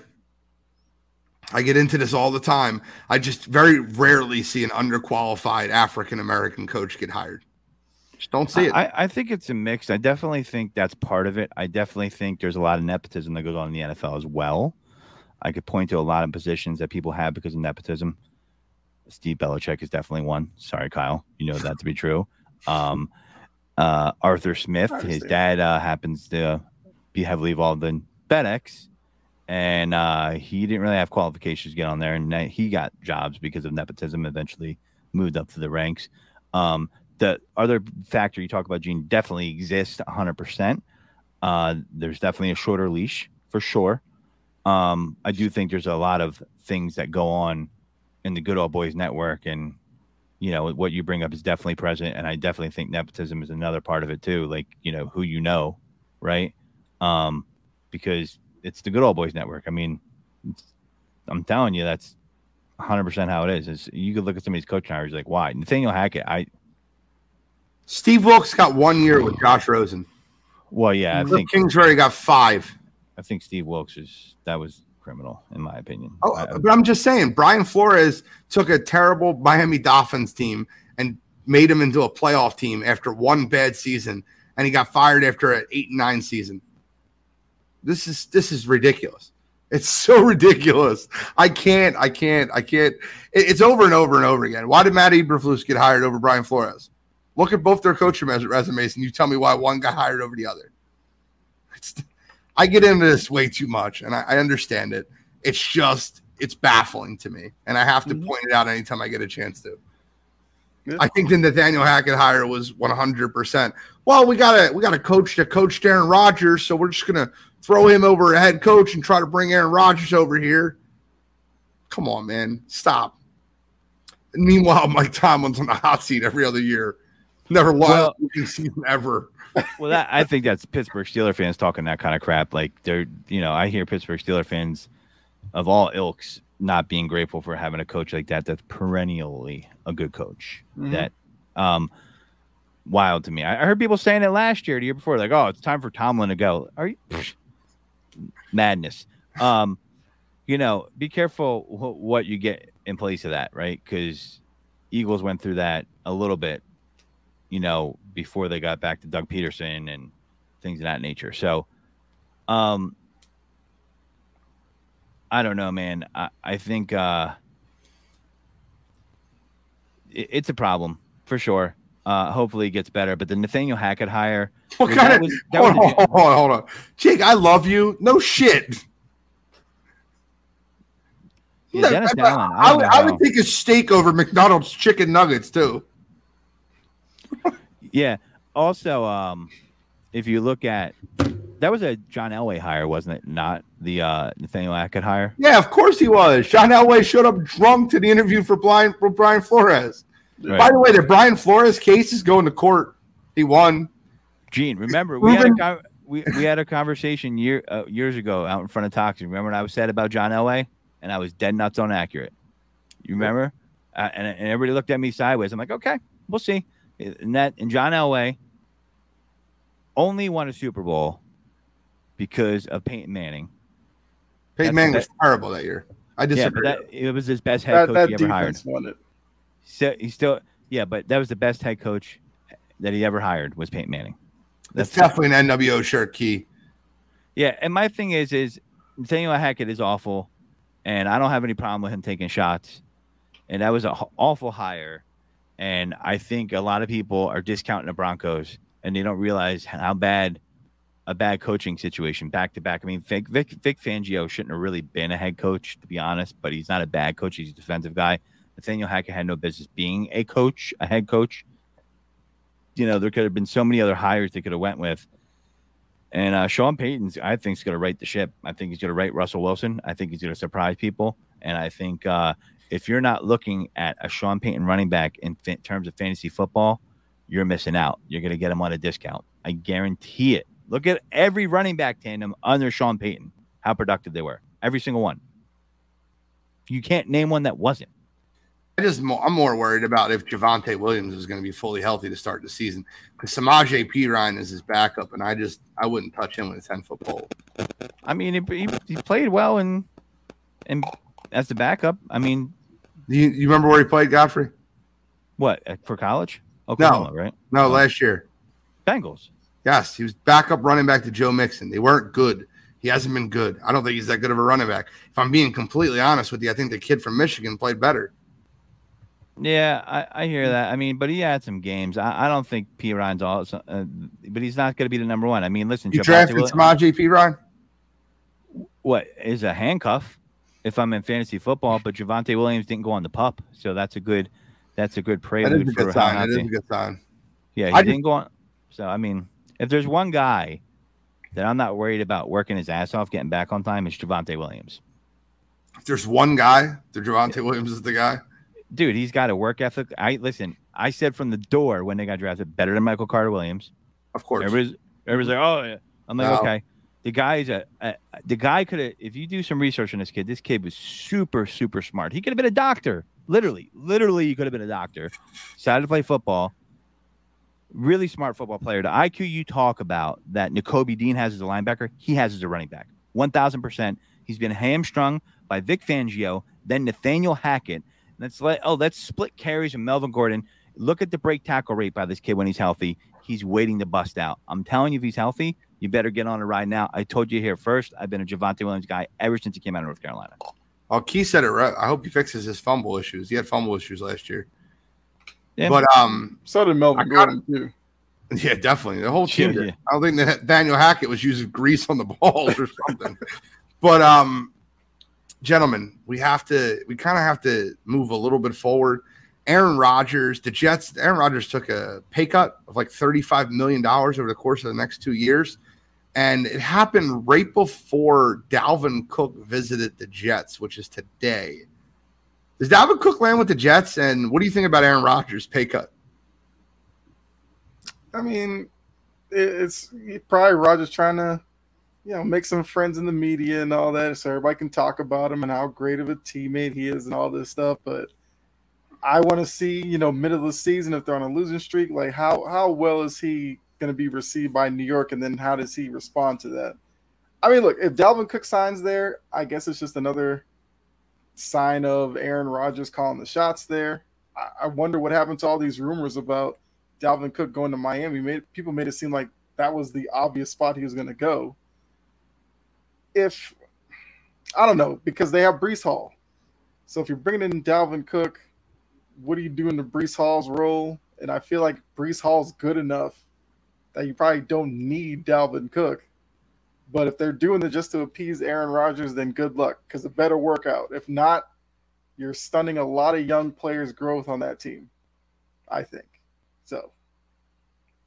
I get into this all the time. I just very rarely see an underqualified African American coach get hired. Just don't see it. I, I, think it's a mix. I definitely think that's part of it. I definitely think there's a lot of nepotism that goes on in the NFL as well. I could point to a lot of positions that people have because of nepotism. Steve Belichick is definitely one. Sorry, Kyle. You know that to be true. Um, uh, Arthur Smith, his dad uh, happens to be heavily involved in FedEx, and uh, he didn't really have qualifications to get on there, and he got jobs because of nepotism. Eventually, moved up to the ranks. Um, the other factor you talk about, Gene, definitely exists 100%. Uh, there's definitely a shorter leash for sure. Um, I do think there's a lot of things that go on in the good old boys network, and you know what you bring up is definitely present. And I definitely think nepotism is another part of it too. Like you know who you know, right? Um, because it's the good old boys network. I mean, I'm telling you, that's 100 percent how it is. Is you could look at some of these coaching hires like why Nathaniel Hackett. I Steve Wilks got one year with Josh Rosen. Well, yeah, I the think Kingsbury got five. I think Steve Wilks is that was criminal in my opinion. Oh, I, but I'm just saying, Brian Flores took a terrible Miami Dolphins team and made him into a playoff team after one bad season, and he got fired after an eight and nine season. This is this is ridiculous. It's so ridiculous. I can't. I can't. I can't. it's over and over and over again. Why did Matt Eberflus get hired over Brian Flores? Look at both their coaching resumes, and you tell me why one got hired over the other. It's, I get into this way too much, and I, I understand it. It's just it's baffling to me, and I have to mm-hmm. point it out anytime I get a chance to. Good. I think the Nathaniel Hackett hire was 100. percent Well, we got to we got to coach to coach Aaron Rodgers, so we're just gonna throw him over a head coach and try to bring Aaron Rodgers over here. Come on, man, stop. And meanwhile, Mike Tomlin's on the hot seat every other year. Never won well, season ever. Well, that, I think that's Pittsburgh Steeler fans talking that kind of crap. Like they're, you know, I hear Pittsburgh Steeler fans of all ilks not being grateful for having a coach like that. That's perennially a good coach. Mm-hmm. That, um, wild to me. I, I heard people saying it last year, the year before, like, "Oh, it's time for Tomlin to go." Are you psh, madness? Um, you know, be careful wh- what you get in place of that, right? Because Eagles went through that a little bit you know, before they got back to Doug Pederson and things of that nature. So, um, I don't know, man. I, I think uh, it, it's a problem for sure. Uh, hopefully it gets better. But the Nathaniel Hackett hire. What kind of? Was, hold, on, hold on, hold on, Jake. I love you. No shit. Yeah, Dennis I, I, I, would, I would take a steak over McDonald's chicken nuggets too yeah. Also, um, if you look at that was a John Elway hire, wasn't it? Not the uh, Nathaniel Hackett hire. Yeah, of course he was. John Elway showed up drunk to the interview for Brian for Brian Flores. Right. By the way, the Brian Flores case is going to court. He won. Gene, remember we had a we, we had a conversation year uh, years ago out in front of Toxic. Remember what I was said about John Elway, and I was dead nuts on accurate. You remember? Uh, and, and everybody looked at me sideways. I'm like, okay, we'll see and that and John Elway only won a Super Bowl because of Peyton Manning Peyton That's Manning was terrible that year. I Yeah, disagree. but that, it was his best head That, coach that he ever hired. won it. So he still, yeah, but that was the best head coach that he ever hired was Peyton Manning. That's definitely an NWO shirt key. Yeah, and my thing is, is Nathaniel Hackett is awful, and I don't have any problem with him taking shots. And that was an awful hire, and I think a lot of people are discounting the Broncos, and they don't realize how bad a bad coaching situation back to back. I mean, Vic, Vic, Vic Fangio shouldn't have really been a head coach, to be honest, but he's not a bad coach. He's a defensive guy. Nathaniel Hackett had no business being a coach, a head coach. You know, there could have been so many other hires they could have went with. And uh, Sean Payton's, I think, is going to right the ship. I think he's going to right Russell Wilson. I think he's going to surprise people. And I think uh, if you're not looking at a Sean Payton running back in terms of fantasy football, you're missing out. You're going to get him on a discount. I guarantee it. Look at every running back tandem under Sean Payton, how productive they were. Every single one. You can't name one that wasn't. I just I'm more worried about if Javonte Williams is going to be fully healthy to start the season because Samaje Perine is his backup, and I just I wouldn't touch him with a ten foot pole. I mean, he, he, he played well and and as the backup. I mean, you, you remember where he played, Godfrey? what for college? Oklahoma, right? No, last year. Bengals. Yes, he was backup running back to Joe Mixon. They weren't good. He hasn't been good. I don't think he's that good of a running back. If I'm being completely honest with you, I think the kid from Michigan played better. Yeah, I, I hear that. I mean, but he had some games. I, I don't think Perine's all, uh, but he's not going to be the number one. I mean, listen, You Javonte drafted Samaje Perine? what is a handcuff if I'm in fantasy football, but Javonte Williams didn't go on the pup, so that's a good that's a good prelude a for good sign. That is a good sign. Yeah, he I didn't go on. So I mean, if there's one guy that I'm not worried about working his ass off getting back on time, it's Javonte Williams. If there's one guy, the Javonte Williams is the guy. Dude, he's got a work ethic. I listen. I said from the door when they got drafted, better than Michael Carter Williams. Of course. Everybody's, everybody's like, oh, yeah. I'm like, No. okay. The guy's a, a the guy could have, if you do some research on this kid, this kid was super, super smart. He could have been a doctor, literally, literally, he could have been a doctor. Decided to play football. Really smart football player. The IQ you talk about that Nakobe Dean has as a linebacker, he has as a running back. 1000%. He's been hamstrung by Vic Fangio, then Nathaniel Hackett. Let's let, oh, let's split carries and Melvin Gordon. Look at the break tackle rate by this kid when he's healthy. He's waiting to bust out. I'm telling you, if he's healthy, you better get on a ride now. I told you here first. I've been a Javonte Williams guy ever since he came out of North Carolina. Well, Key said it right. I hope he fixes his fumble issues. He had fumble issues last year. Yeah. But um, So did Melvin Gordon too. yeah, definitely the whole team. Yeah, yeah. I don't think that Daniel Hackett was using grease on the balls or something. but um, gentlemen, we have to. We kind of have to move a little bit forward. Aaron Rodgers, the Jets. Aaron Rodgers took a pay cut of like thirty-five million dollars over the course of the next two years, and it happened right before Dalvin Cook visited the Jets, which is today. Does Dalvin Cook land with the Jets? And what do you think about Aaron Rodgers' pay cut? I mean, it's probably Rodgers trying to, you know, make some friends in the media and all that, so everybody can talk about him and how great of a teammate he is and all this stuff. But I want to see, you know, middle of the season if they're on a losing streak, like how how well is he going to be received by New York, and then how does he respond to that? I mean, look, if Dalvin Cook signs there, I guess it's just another sign of Aaron Rodgers calling the shots there. I, I wonder what happened to all these rumors about Dalvin Cook going to Miami. Made people made it seem like that was the obvious spot he was going to go. If I don't know because they have Breece Hall, so if you're bringing in Dalvin Cook, what do you do in the Breece Hall's role? And I feel like Breece Hall's good enough that you probably don't need Dalvin Cook. But if they're doing it just to appease Aaron Rodgers, then good luck because a better workout. If not, you're stunning a lot of young players' growth on that team. I think so.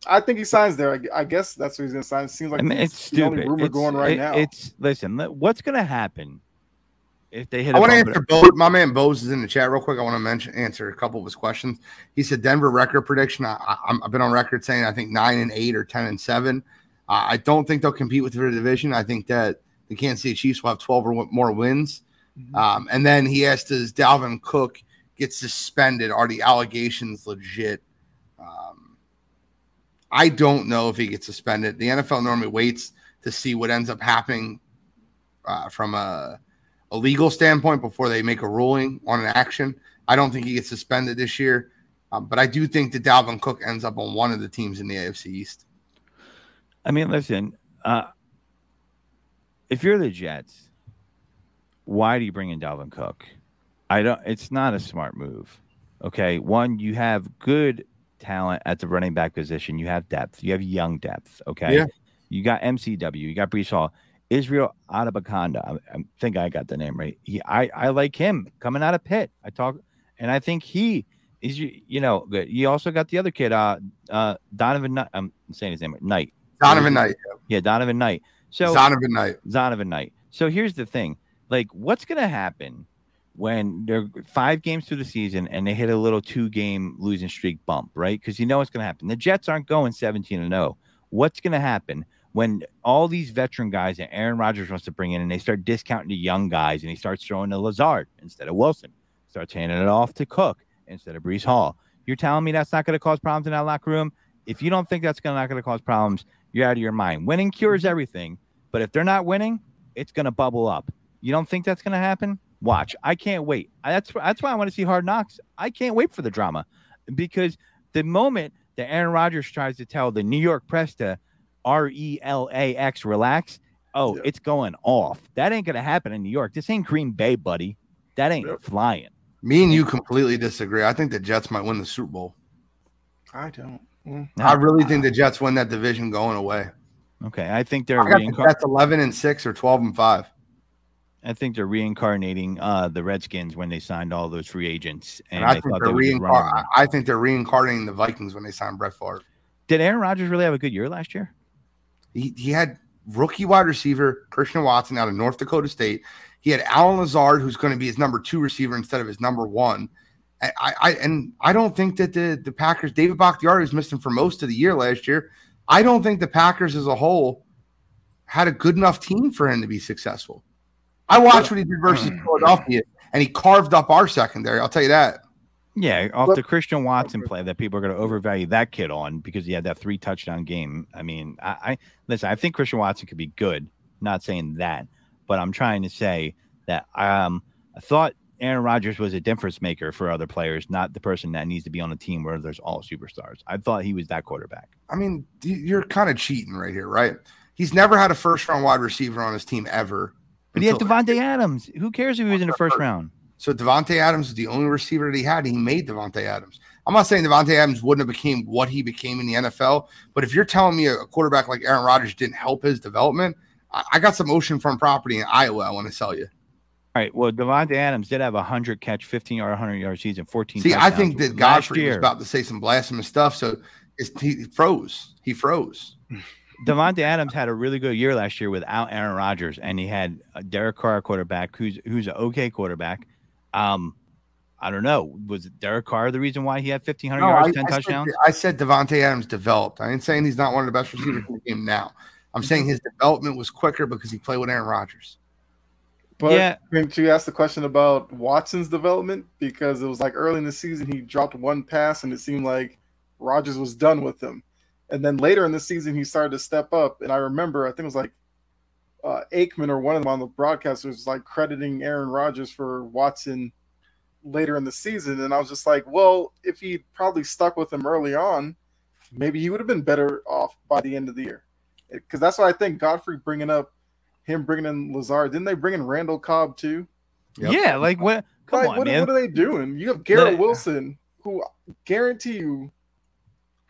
I think he signs there. I, I guess that's what he's going to sign. It seems like I mean, it's it's the stupid. only rumor It's- going right it- now. It's listen. What's going to happen if they hit? I want to answer. My man Bose is in the chat real quick. I want to mention answer a couple of his questions. He said Denver record prediction. I, I've been on record saying I think nine and eight or ten and seven. Uh, I don't think they'll compete with the division. I think that the Kansas City Chiefs will have twelve or more wins. Mhm. Um, and then he asked, "Does Dalvin Cook get suspended? Are the allegations legit?" Um, I don't know if he gets suspended. The NFL normally waits to see what ends up happening uh, from a, a legal standpoint before they make a ruling on an action. I don't think he gets suspended this year, um, but I do think that Dalvin Cook ends up on one of the teams in the AFC East. I mean, listen, uh, if you're the Jets, why do you bring in Dalvin Cook? I don't. It's not a smart move. Okay, one, you have good talent at the running back position. You have depth. You have young depth. Okay, Yeah. you got MCW. You got Breece Hall. Israel Adabakanda. I, I think I got the name right. He, I, I like him coming out of Pitt. I talk, and I think he is you, know good. You also got the other kid, uh, uh, Donovan. Knight. I'm saying his name right. Knight. Donovan Knight. Yeah, Donovan Knight. So Donovan Knight. Zonovan Knight. So here's the thing: like, what's gonna happen when they're five games through the season and they hit a little two-game losing streak bump, right? Because you know what's gonna happen. The Jets aren't going 17 and 0. What's gonna happen when all these veteran guys that Aaron Rodgers wants to bring in and they start discounting the young guys and he starts throwing to Lazard instead of Wilson, starts handing it off to Cook instead of Breece Hall? You're telling me that's not going to cause problems in that locker room? If you don't think that's gonna, not going to cause problems, you're out of your mind. Winning cures everything, but if they're not winning, it's going to bubble up. You don't think that's going to happen? Watch. I can't wait. That's that's why I want to see Hard Knocks. I can't wait for the drama because the moment that Aaron Rodgers tries to tell the New York press to R E L A X relax, oh, Yeah. it's going off. That ain't going to happen in New York. This ain't Green Bay, buddy. That ain't Yep. flying. Me and you completely disagree. I think the Jets might win the Super Bowl. I don't. Mm. No. I really think the Jets win that division going away. Okay, I think they're I got reincar- Jets eleven and six or twelve and five. I think they're reincarnating uh, the Redskins when they signed all those free agents, and, And I they think they're they would just run reincar- I think they're reincarnating the Vikings when they signed Brett Favre. Did Aaron Rodgers really have a good year last year? He, he had rookie wide receiver Christian Watson out of North Dakota State. He had Allen Lazard, who's going to be his number two receiver instead of his number one. I, I and I don't think that the the Packers, David Bakhtiari was missing for most of the year last year. I don't think the Packers as a whole had a good enough team for him to be successful. I watched what he did versus hmm. Philadelphia, and he carved up our secondary. I'll tell you that. Yeah, off But- the Christian Watson play that people are going to overvalue that kid on because he had that three touchdown game. I mean, I, I listen. I think Christian Watson could be good. Not saying that, but I'm trying to say that um, I thought Aaron Rodgers was a difference maker for other players, not the person that needs to be on a team where there's all superstars. I thought he was that quarterback. I mean, you're kind of cheating right here, right? He's never had a first round wide receiver on his team ever. But he had Davante Adams. Who cares if he was in the first round? So Davante Adams is the only receiver that he had. He made Davante Adams. I'm not saying Davante Adams wouldn't have became what he became in the NFL, but if you're telling me a, quarterback like Aaron Rodgers didn't help his development, I, got some oceanfront property in Iowa. I want to sell you. All right. Well, Davante Adams did have a hundred catch, 15 or 100 yard season, 14. See, I think that Godfrey was about to say some blasphemous stuff, so he froze. He froze. Davante Adams had a really good year last year without Aaron Rodgers, and he had a Derek Carr quarterback who's who's an okay quarterback. Um, I don't know. Was Derek Carr the reason why he had 1,500 No, yards, I, 10 I touchdowns? Said, I said Davante Adams developed. I ain't saying he's not one of the best receivers in the game now. I'm saying his development was quicker because he played with Aaron Rodgers. But Yeah. when you asked the question about Watson's development, because it was like early in the season he dropped one pass and it seemed like Rodgers was done with him. And then later in the season he started to step up. And I remember I think it was like uh, Aikman or one of them on the broadcast was like crediting Aaron Rodgers for Watson later in the season. And I was just like, well, if he probably stuck with him early on, maybe he would have been better off by the end of the year. Because that's why I think Godfrey bringing up him bringing in Lazard. Didn't they bring in Randall Cobb too? Yep. Yeah, like what? Come Like, on, what, man. what are they doing? You have Garrett The- Wilson, who guarantee you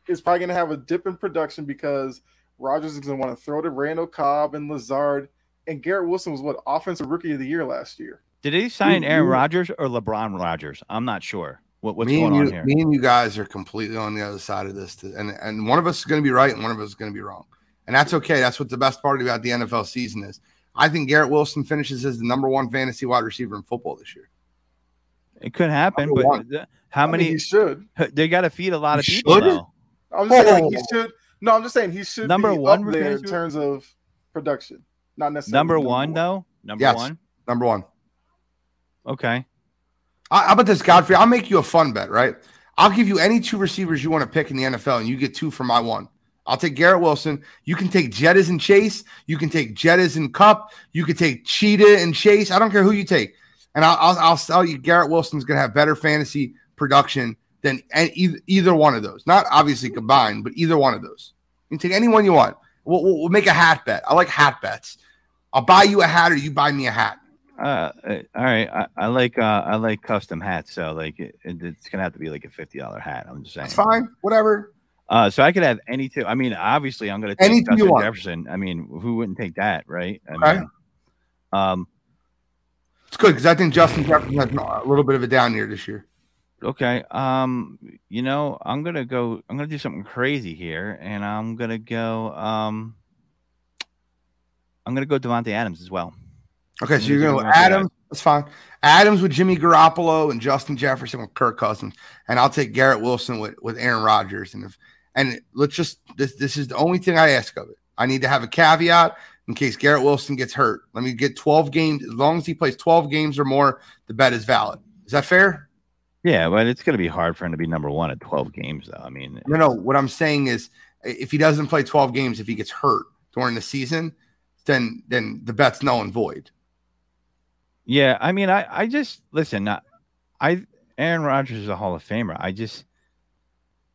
is probably going to have a dip in production because Rodgers is going to want to throw to Randall Cobb and Lazard. And Garrett Wilson was what offensive rookie of the year last year. Did he sign You- Aaron you- Rodgers or LeBron Rodgers? I'm not sure. What, what's me going and on you, here? Me and you guys are completely on the other side of this, and and one of us is going to be right, and one of us is going to be wrong, and that's okay. That's what the best part about the NFL season is. I think Garrett Wilson finishes as the number one fantasy wide receiver in football this year. It could happen, Number but one. how I mean, many? he should. they got to feed a lot of He people. should? Though. I'm just saying like, he Oh. should. No, I'm just saying he should Number be one up there in terms of production, not necessarily Number one, though. Number Yes. one. Number one. Okay. I, how about this, Godfrey? I'll make you a fun bet, right? I'll give you any two receivers you want to pick in the NFL, and you get two for my one. I'll take Garrett Wilson. You can take Jettas and Chase. You can take Jettas and Kupp. You can take Cheetah and Chase. I don't care who you take. And I'll, I'll, I'll tell you, Garrett Wilson's going to have better fantasy production than either, either one of those. Not obviously combined, but either one of those. You can take any one you want. We'll, we'll, we'll make a hat bet. I like hat bets. I'll buy you a hat or you buy me a hat. Uh, all right. I, I like uh, I like custom hats, so like it, it's gonna have to be like a fifty dollar hat. I'm just saying. It's fine. Whatever. Uh, so I could have any two. I mean, obviously, I'm gonna take Anything Justin. Jefferson. I mean, who wouldn't take that, right? I Okay. mean, um, It's good because I think Justin Jefferson has a little bit of a down year this year. Okay. Um, you know, I'm gonna go. I'm gonna do something crazy here, and I'm gonna go. Um, I'm gonna go Davante Adams as well. Okay, I'm so you're gonna going to do go Adams. That's fine. Adams with Jimmy Garoppolo and Justin Jefferson with Kirk Cousins, and I'll take Garrett Wilson with, with Aaron Rodgers. And if and let's just this this is the only thing I ask of it. I need to have a caveat in case Garrett Wilson gets hurt. Let me get 12 games. As long as he plays 12 games or more, the bet is valid. Is that fair? Yeah, but it's gonna be hard for him to be number one at 12 games, though. I mean, No, no. What I'm saying is, if he doesn't play 12 games, if he gets hurt during the season, then then the bet's null and void. Yeah, I mean, I I just listen. I, I Aaron Rodgers is a Hall of Famer. I just,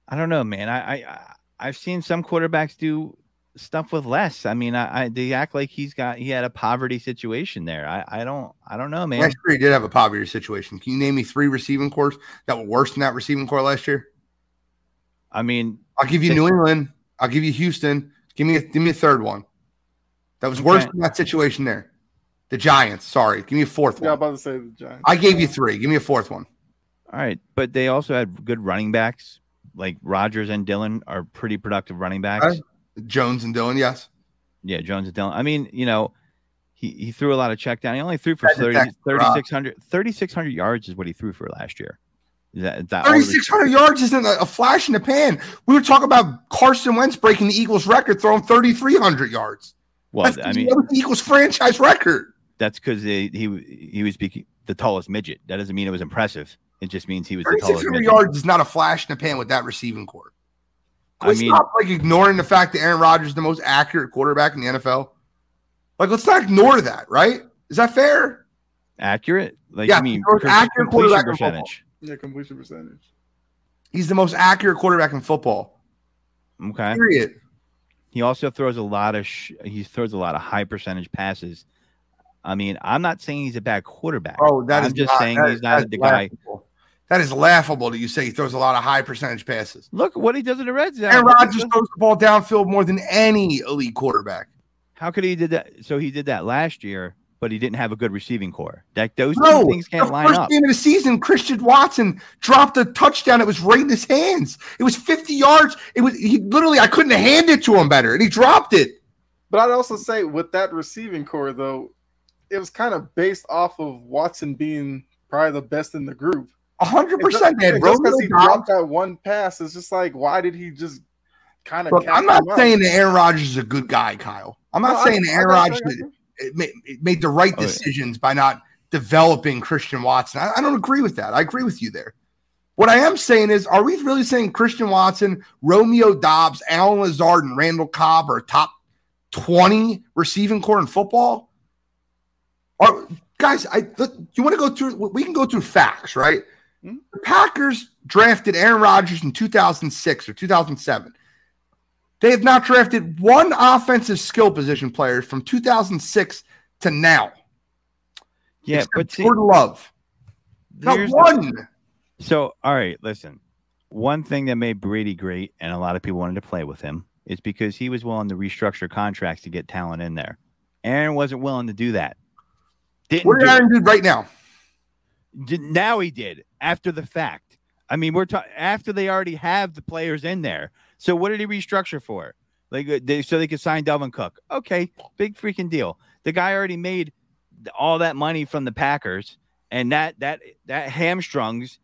I don't know, man. I I- I've seen some quarterbacks do stuff with less. I mean, I, I they act like he's got he had a poverty situation there. I I don't I don't know, man. Last year he did have a poverty situation. Can you name me three receiving cores that were worse than that receiving core last year? I mean, I'll give you New England. I'll give you Houston. Give me a, give me a third one. That was worse than that situation there. The Giants. Sorry. Give me a fourth Yeah, I'm about to say the Giants. I gave you three. Give me a fourth one. all right, but they also had good running backs. Like Rogers and Dillon are pretty productive running backs. Okay. Jones and Dillon. Yes. Yeah, Jones and Dillon. I mean, you know, he, he threw a lot of check down. He only threw for That's 30, text, 3,600 3,600 yards is what he threw for last year. Is that, is that Thirty six hundred yards isn't a, a flash in the pan. We were talking about Carson Wentz breaking the Eagles record, throwing thirty three hundred yards. Well, That's I mean, that was the Eagles franchise record. that's because he he was the tallest midget. That doesn't mean it was impressive. It just means he was the tallest hundred midget. yards is not a flash in the pan with that receiving core. Can I we mean, stop like ignoring the fact that Aaron Rodgers is the most accurate quarterback in the NFL? Like, let's not ignore that, right? Is that fair? accurate. Like Yeah, I mean, most accurate completion quarterback percentage. yeah, completion percentage. He's the most accurate quarterback in football. Okay. Period. He also throws a lot of sh- he throws a lot of high percentage passes. I mean, I'm not saying he's a bad quarterback. Oh, that is I'm just not- saying he's not that the guy. laughable. That is laughable that you say he throws a lot of high percentage passes. Look what he does in the red zone. Aaron Rodgers throws the ball downfield more than any elite quarterback. How could he did that? So he did that last year, but he didn't have a good receiving core. That those No, two things can't the line first up. game of the season, Christian Watson dropped a touchdown. It was right in his hands. It was 50 yards. It was he literally I couldn't hand it to him better, and he dropped it. But I'd also say with that receiving core, though, it was kind of based off of Watson being probably the best in the group. Hundred And percent, just- man. and Bro, just because he dropped that one pass, it's just like, why did he just kind of? I'm not saying that Aaron Rodgers is a good guy, Kyle. I'm not saying that Aaron Rodgers made, made the right Oh, yeah. decisions by not developing Christian Watson. I, I don't agree with that. I agree with you there. What I am saying is, are we really saying Christian Watson, Romeo Doubs, Allen Lazard, and Randall Cobb are top 20 receiving core in football? Are guys, I look, you want to go through we can go through facts, right? The Packers drafted Aaron Rodgers in 2006 or 2007. They have not drafted one offensive skill position player from 2006 to now. Yeah, except but see, Jordan Love. Not here's the- one. So, all right, listen. One thing that made Brady great, and a lot of people wanted to play with him, is because he was willing to restructure contracts to get talent in there. Aaron wasn't willing to do that. Didn't What do did it. Aaron do right now? Now he did after the fact. I mean, we're talking after they already have the players in there. So what did he restructure for? Like uh, they, so they could sign Dalvin Cook. Okay, big freaking deal. The guy already made all that money from the Packers, and that that that hamstrings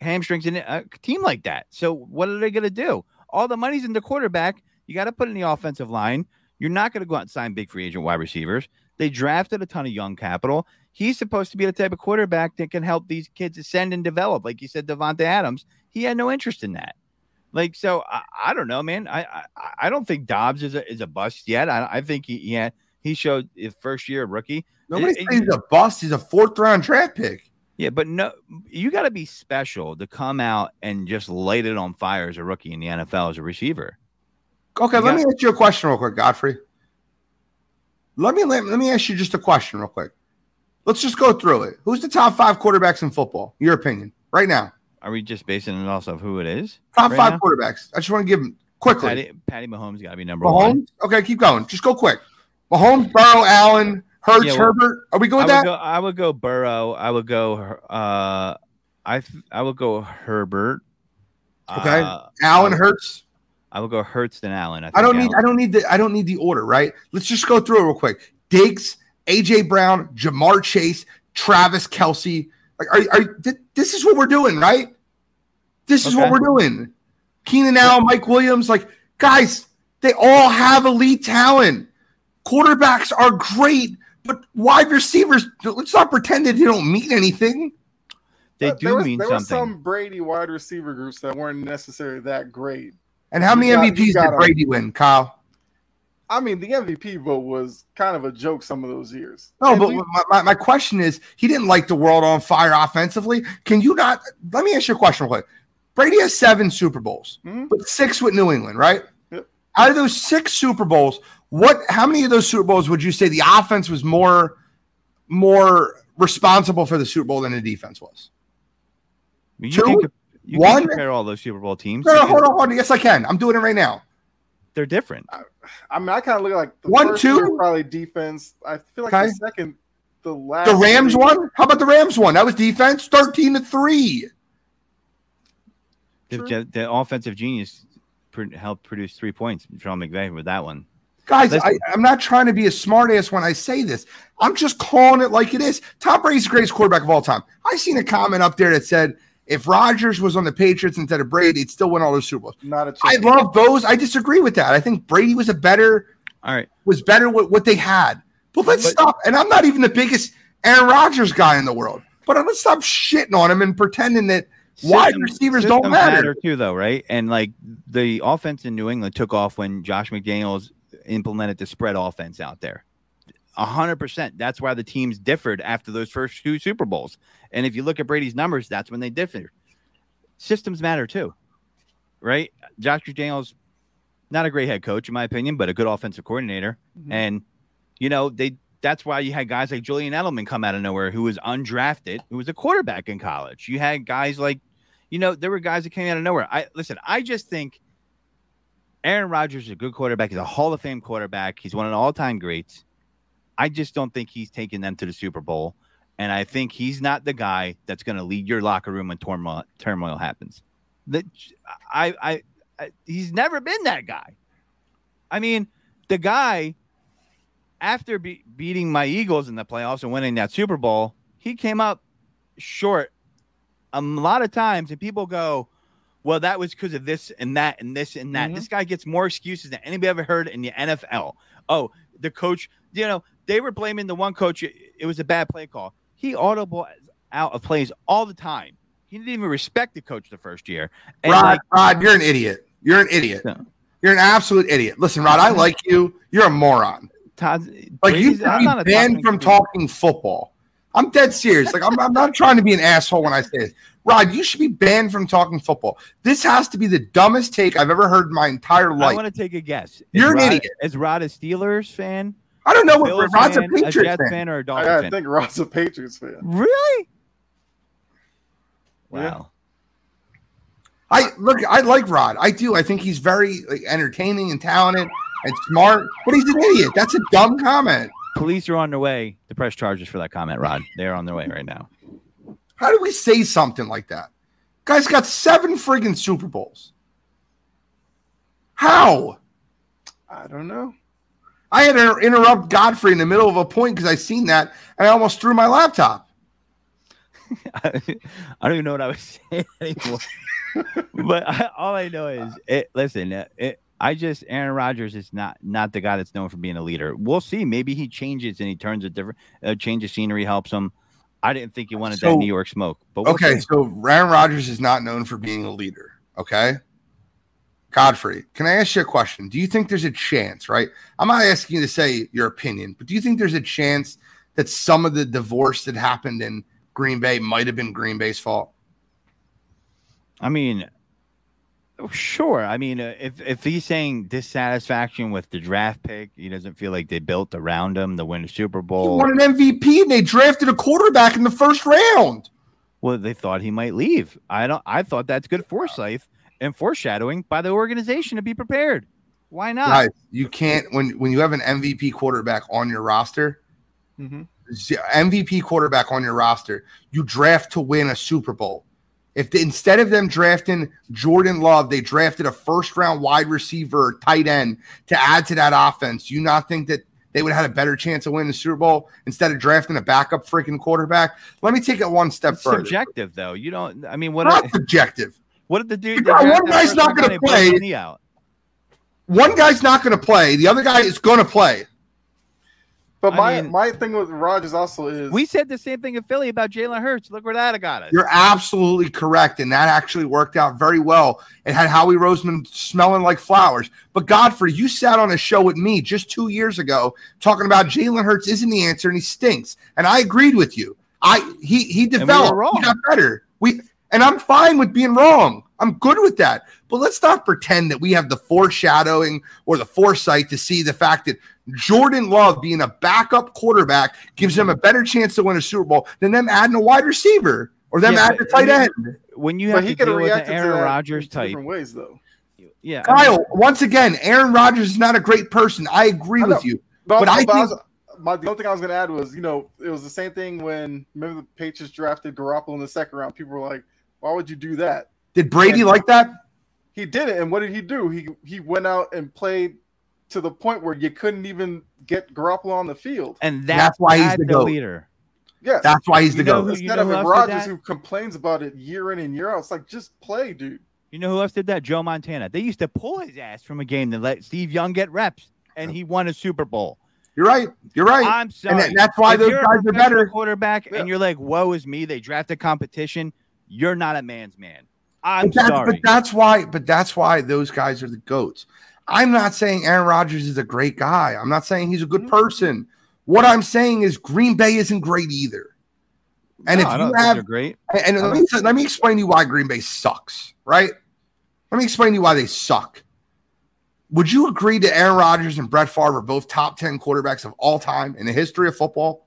hamstrings in a team like that. So what are they going to do? All the money's in the quarterback. You got to put in the offensive line. You're not going to go out and sign big free agent wide receivers. They drafted a ton of young capital. He's supposed to be the type of quarterback that can help these kids ascend and develop. Like you said, Davante Adams, he had no interest in that. Like so, I, I don't know, man. I, I I don't think Doubs is a is a bust yet. I, I think he yeah he showed his first year rookie. Nobody It- he's a bust. He's a fourth round draft pick. Yeah, but no, you got to be special to come out and just light it on fire as a rookie in the NFL as a receiver. Okay, You let got- me ask you a question real quick, Godfrey. Let me let, let me ask you just a question real quick. Let's just go through it. Who's the top five quarterbacks in football? Your opinion, right now. Are we just basing it off of who it is? Top Right five now? quarterbacks. I just want to give them quickly. Patty, Patty Mahomes got to be number one. Mahomes. Okay, keep going. Just go quick. Mahomes, Burrow, Allen, Hurts, Yeah, well, Herbert. Are we good I that? go. I would go Burrow. I would go. Uh, I th- I would go Herbert. Okay. Uh, Allen, Hurts. I would go Hurts than Allen. I, I don't think need. I don't need the. I don't need the order. Right. Let's just go through it real quick. Diggs, AJ Brown, Ja'Marr Chase, Travis Kelce. Like, are, are th- this is what we're doing, right? This is what we're doing. Keenan Allen, Mike Williams, like guys, they all have elite talent. Quarterbacks are great, but wide receivers. Let's not pretend that they don't mean anything. They But do there was, mean there something. were some Brady wide receiver groups that weren't necessarily that great. And how You many got- you MVPs did gotta- Brady win, Kyle? I mean, the MVP vote was kind of a joke some of those years. No, And but we- my, my, my question is, he didn't like the world on fire offensively. Can you not? Let me ask you a question real quick. Brady has seven Super Bowls, Mhm. but six with New England, right? Yep. Out of those six Super Bowls, what? How many of those Super Bowls would you say the offense was more, more responsible for the Super Bowl than the defense was? You Two? can, comp- you One? can compare all those Super Bowl teams. No, no, hold on, hold on. Yes, I can. I'm doing it right now. They're different. I mean, I kind of look at like the One, first two? probably defense. I feel like Okay. the second, the last. The Rams three- one. How about the Rams one? That was defense, thirteen to three. The, True. the offensive genius pr- helped produce three points. Sean McVay with that one. Guys, I, Listen. I'm not trying to be a smartass when I say this. I'm just calling it like it is. Tom Brady's the greatest quarterback of all time. I seen a comment up there that said if Rodgers was on the Patriots instead of Brady, he'd still win all those Super Bowls. Not a I chance. I love those. I disagree with that. I think Brady was a better All right. was better with what they had. But let's But- stop. And I'm not even the biggest Aaron Rodgers guy in the world. But let's stop shitting on him and pretending that wide receivers don't systems matter. too, though, right? And like the offense in New England took off when Josh McDaniels implemented the spread offense out there. A hundred percent. That's why the teams differed after those first two Super Bowls. And if you look at Brady's numbers, that's when they differed. Systems matter too, right? Josh McDaniels, not a great head coach in my opinion, but a good offensive coordinator. Mhm. And you know, they that's why you had guys like Julian Edelman come out of nowhere who was undrafted, who was a quarterback in college. You had guys like, you know, there were guys that came out of nowhere. I listen, I just think Aaron Rodgers is a good quarterback. He's a Hall of Fame quarterback. He's one of the all-time greats. I just don't think he's taking them to the Super Bowl. And I think he's not the guy that's going to lead your locker room when turmoil, turmoil happens. That I, I, I, he's never been that guy. I mean, the guy after be- beating my Eagles in the playoffs and winning that Super Bowl, he came up short a lot of times, and people go, "Well, that was because of this and that and this and that." Mhm. This guy gets more excuses than anybody ever heard in the NFL. Oh, the coach, you know, they were blaming the one coach. It was a bad play call. He audible out of plays all the time. He didn't even respect the coach the first year. And Rod, like, Rod, you're an idiot. You're an idiot. No. You're an absolute idiot. Listen, Rod, I like you. You're a moron. Todd, Like you should I'm be not a banned from talking football. I'm dead serious. Like I'm, I'm not trying to be an asshole when I say this. Rod, you should be banned from talking football. This has to be the dumbest take I've ever heard in my entire life. I want to take a guess. You're an Rod, idiot. Is Rod a Steelers fan? I don't know what Bills Rod's a fan, Patriots Jets fan. fan, or a Dolphins I, I think Rod's a Patriots fan. Really? Yeah. Wow. I look. I like Rod. I do. I think he's very like, entertaining and talented and smart. But he's an idiot. That's a dumb comment. Police are on their way to press charges for that comment, Rod. They're on their way right now. How do we say something like that? Guy's got seven friggin' Super Bowls. How? I don't know. I had to interrupt Godfrey in the middle of a point because I seen that and I almost threw my laptop. I don't even know what I was saying anymore. but I, all I know is, it, listen, it, I just Aaron Rodgers is not not the guy that's known for being a leader. We'll see. Maybe he changes and he turns a different uh, change of scenery helps him. I didn't think he wanted So- that New York smoke, but we'll Okay, see. so Aaron Rodgers is not known for being a leader. Okay. Godfrey, can I ask you a question? Do you think there's a chance, right? I'm not asking you to say your opinion, but do you think there's a chance that some of the divorce that happened in Green Bay might have been Green Bay's fault? I mean, sure. I mean, uh, if if he's saying dissatisfaction with the draft pick, he doesn't feel like they built around him to win a Super Bowl. He won an MVP and they drafted a quarterback in the first round. Well, they thought he might leave. I don't. I thought that's good foresight and foreshadowing by the organization to be prepared. Why not? Guys, you can't when when you have an MVP quarterback on your roster, hmm MVP quarterback on your roster, you draft to win a Super Bowl. If instead of them drafting Jordan Love, they drafted a first round wide receiver, or tight end to add to that offense, you not think that they would have had a better chance of winning the Super Bowl instead of drafting a backup freaking quarterback? Let me take it one step It's further. subjective, though. You don't. I mean, what? Not If, subjective. What did the dude? You they got draft one guy's not gonna and he blows play. out. One guy's not going to play. The other guy is going to play. But I my mean- my thing with Rodgers also is We said the same thing in Philly about Jalen Hurts. Look where that got us. You're absolutely correct. And that actually worked out very well. It had Howie Roseman smelling like flowers. But Godfrey, you sat on a show with me just two years ago talking about Jalen Hurts isn't the answer and he stinks. And I agreed with you. I he he developed. wrong. He got better. We and I'm fine with being wrong. I'm good with that. But let's not pretend that we have the foreshadowing or the foresight to see the fact that Jordan Love being a backup quarterback gives them a better chance to win a Super Bowl than them adding a wide receiver or them Yeah, adding a tight end. when you but have he to deal with an Aaron Rodgers type, different ways though. yeah, I mean, Kyle, once again, Aaron Rodgers is not a great person. I agree I with you. But, But I but I think- my the only thing I was going to add was, you know, it was the same thing when remember the Patriots drafted Garoppolo in the second round. People were like, "Why would you do that?" Did Brady And- like that? He did it, and what did he do? He he went out and played to the point where you couldn't even get Garoppolo on the field. and That's that's, why he's the the leader. Yeah, That's why he's the You know GOAT. who- instead of who if Rodgers who complains about it year in and year out. It's like just play, dude. You know who else did that? Joe Montana. They used to pull his ass from a game to let Steve Young get reps, and he won a Super Bowl. You're right. You're right. I'm sorry. and that's why If those you're a guys are better. Quarterback, Yeah. and you're like, "Woe is me." They draft a competition. You're not a man's man. I'm But sorry. but that's why. But that's why those guys are the goats. I'm not saying Aaron Rodgers is a great guy. I'm not saying he's a good Mhm. person. What I'm saying is Green Bay isn't great either. And No, if you have great, And, and let, me, let me explain to you why Green Bay sucks, right? Let me explain to you why they suck. Would you agree that Aaron Rodgers and Brett Favre are both top 10 quarterbacks of all time in the history of football?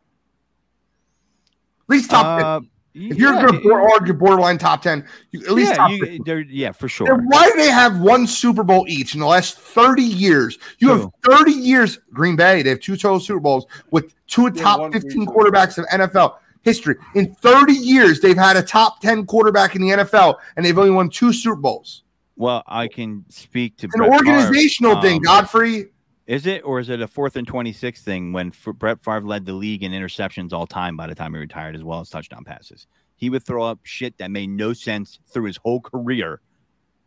At least top 10. If you're yeah, going to argue borderline top 10, you, at least yeah, top you, yeah, for sure. Then why do they have one Super Bowl each in the last 30 years? You have 30 years, Green Bay, they have two total Super Bowls with two Yeah, top 15 quarterbacks of NFL history. In 30 years, they've had a top 10 quarterback in the NFL, and they've only won two Super Bowls. Well, I can speak to an Brett Favre. organizational thing, Um, Godfrey. Is it, or is it a fourth and twenty-six thing when F- Brett Favre led the league in interceptions all time by the time he retired, as well as touchdown passes? He would throw up shit that made no sense through his whole career,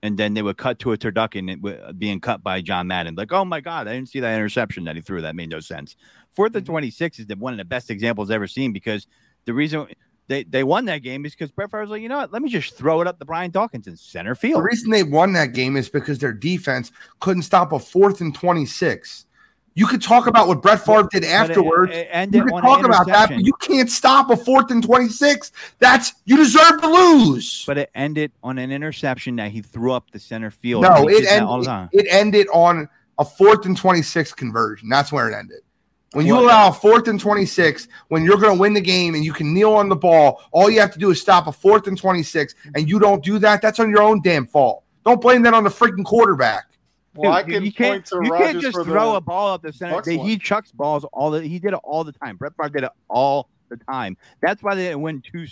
and then they would cut to a turducken it uh, being cut by John Madden. Like, oh my god, I didn't see that interception that he threw. That made no sense. Fourth and mm-hmm. twenty-six is the, one of the best examples ever seen because the reason they, they won that game is because Brett Favre was like, you know what, let me just throw it up to Brian Dawkins in center field. The reason they won that game is because their defense couldn't stop a fourth and 26. You could talk about what Brett Favre did it- afterwards. it You an talk about that, but you can't stop a fourth and 26. That's you deserve to lose. But it ended on an interception that he threw up the center field. no, it did all the ended, time. it ended on a fourth and 26 conversion. That's where it ended. When you allow a fourth and 26, when you're going to win the game and you can kneel on the ball, all you have to do is stop a fourth and 26, and you don't do that, that's on your own damn fault. Don't blame that on the freaking quarterback. Well, I can you can't, to you Rodgers can't just for throw a ball up the center. Bucks They, he chucks balls all the. He did it all the time. Brett Favre did it all the time. That's why they didn't win two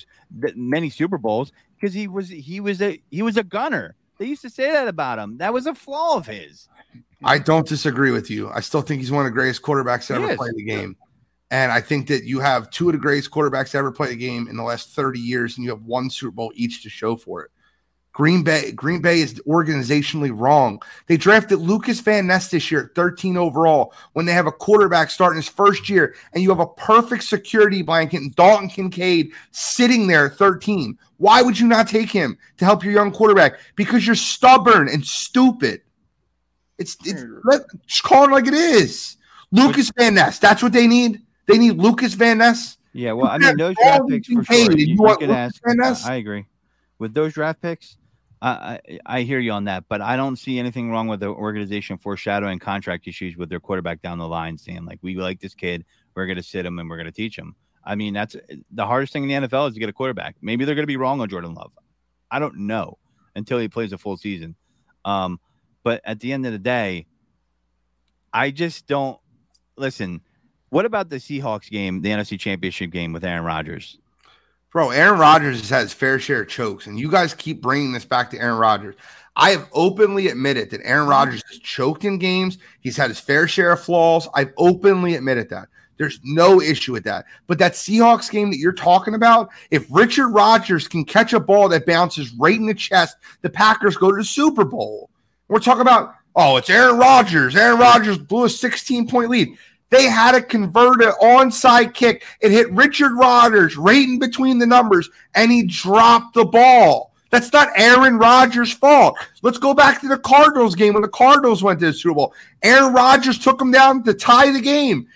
many Super Bowls because he was he was a he was a gunner. They used to say that about him. That was a flaw of his. I don't disagree with you. I still think he's one of the greatest quarterbacks to ever play the game. And I think that you have two of the greatest quarterbacks to ever play the game in the last 30 years, and you have one Super Bowl each to show for it. Green Bay, Green Bay is organizationally wrong. They drafted Lucas Van Ness this year at 13 overall when they have a quarterback starting his first year, and you have a perfect security blanket and Dalton Kincaid sitting there at 13. Why would you not take him to help your young quarterback? Because you're stubborn and stupid. It's it's hmm. let just call it like it is. Lucas Van Ness. That's what they need. They need Lucas Van Ness. Yeah, well, I mean, those draft picks for paid, sure. You, you you want could ask. Van Ness? I agree with those draft picks. I, I hear you on that, but I don't see anything wrong with the organization foreshadowing contract issues with their quarterback down the line, saying like, "We like this kid, we're going to sit him and we're going to teach him." I mean, that's the hardest thing in the NFL is to get a quarterback. Maybe they're going to be wrong on Jordan Love. I don't know until he plays a full season. Um, but at the end of the day, I just don't listen. What about the Seahawks game, the NFC Championship game with Aaron Rodgers? Bro, Aaron Rodgers has had his fair share of chokes, and you guys keep bringing this back to Aaron Rodgers. I have openly admitted that Aaron Rodgers has choked in games. He's had his fair share of flaws. I've openly admitted that. There's no issue with that. But that Seahawks game that you're talking about, if Richard Rodgers can catch a ball that bounces right in the chest, the Packers go to the Super Bowl. We're talking about, oh, it's Aaron Rodgers. Aaron Rodgers blew a 16 point lead. They had to convert an onside kick. It hit Richard Rodgers right in between the numbers, and he dropped the ball. That's not Aaron Rodgers' fault. Let's go back to the Cardinals game when the Cardinals went to the Super Bowl. Aaron Rodgers took them down to tie the game.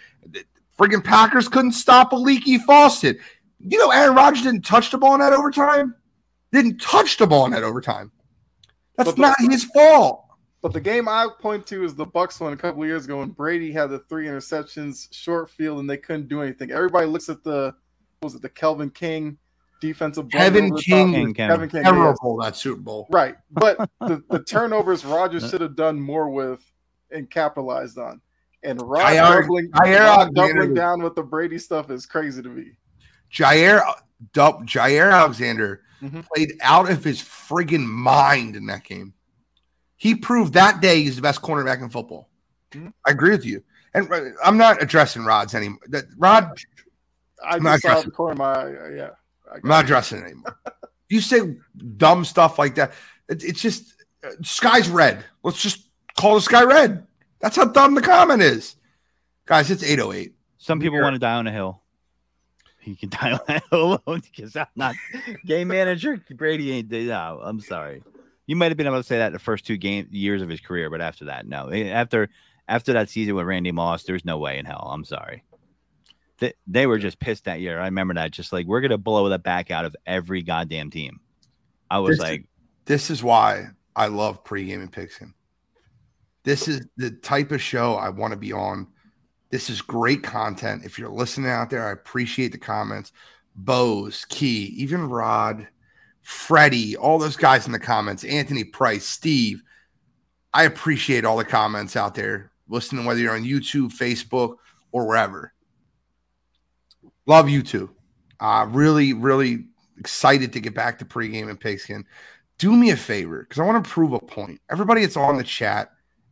Friggin' Packers couldn't stop a leaky faucet. You know, Aaron Rodgers didn't touch the ball in that overtime. Didn't touch the ball in that overtime. That's not his fault. But the game I point to is the Bucks one a couple of years ago when Brady had the three interceptions, short field, and they couldn't do anything. Everybody looks at the what was it the Kelvin King defensive Kevin over King- top? King, Kevin King, yeah. Terrible that Super Bowl. right? But the, the turnovers Rodgers should have done more with and capitalized on. And Rod Jaire- doubling, Jaire Rod Alexander- doubling down with the Brady stuff is crazy to me. Jaire, Jaire Alexander Mhm. played out of his friggin' mind in that game. He proved that day he's the best cornerback in football. Mhm. I agree with you. And uh, I'm not addressing Rod's anymore. That Rod, I I'm not saw addressing- the corner of my eye. Yeah, I I'm not addressing it anymore. you say dumb stuff like that. It, it's just uh, sky's red. Let's just call the sky red. That's how dumb the comment is, guys. It's 808. Some people want to die on a hill. He can die on a hill alone because I'm not game manager. Brady ain't. No, I'm sorry. You might have been able to say that the first two game years of his career, but after that, no. Eh, After after that season with Randy Moss, there's no way in hell. I'm sorry. They, they were just pissed that year. I remember that. Just like we're gonna blow the back out of every goddamn team. I was This- like, This is why I love Pregaming Pigskin. This is the type of show I want to be on. This is great content. If you're listening out there, I appreciate the comments. Bose, Key, even Rod, Freddie, all those guys in the comments, Anthony Price, Steve. I appreciate all the comments out there, listening, whether you're on YouTube, Facebook, or wherever. Love you too. Uh, really, really excited to get back to Pregaming Pigskin do me a favor because I want to prove a point. Everybody that's on the chat,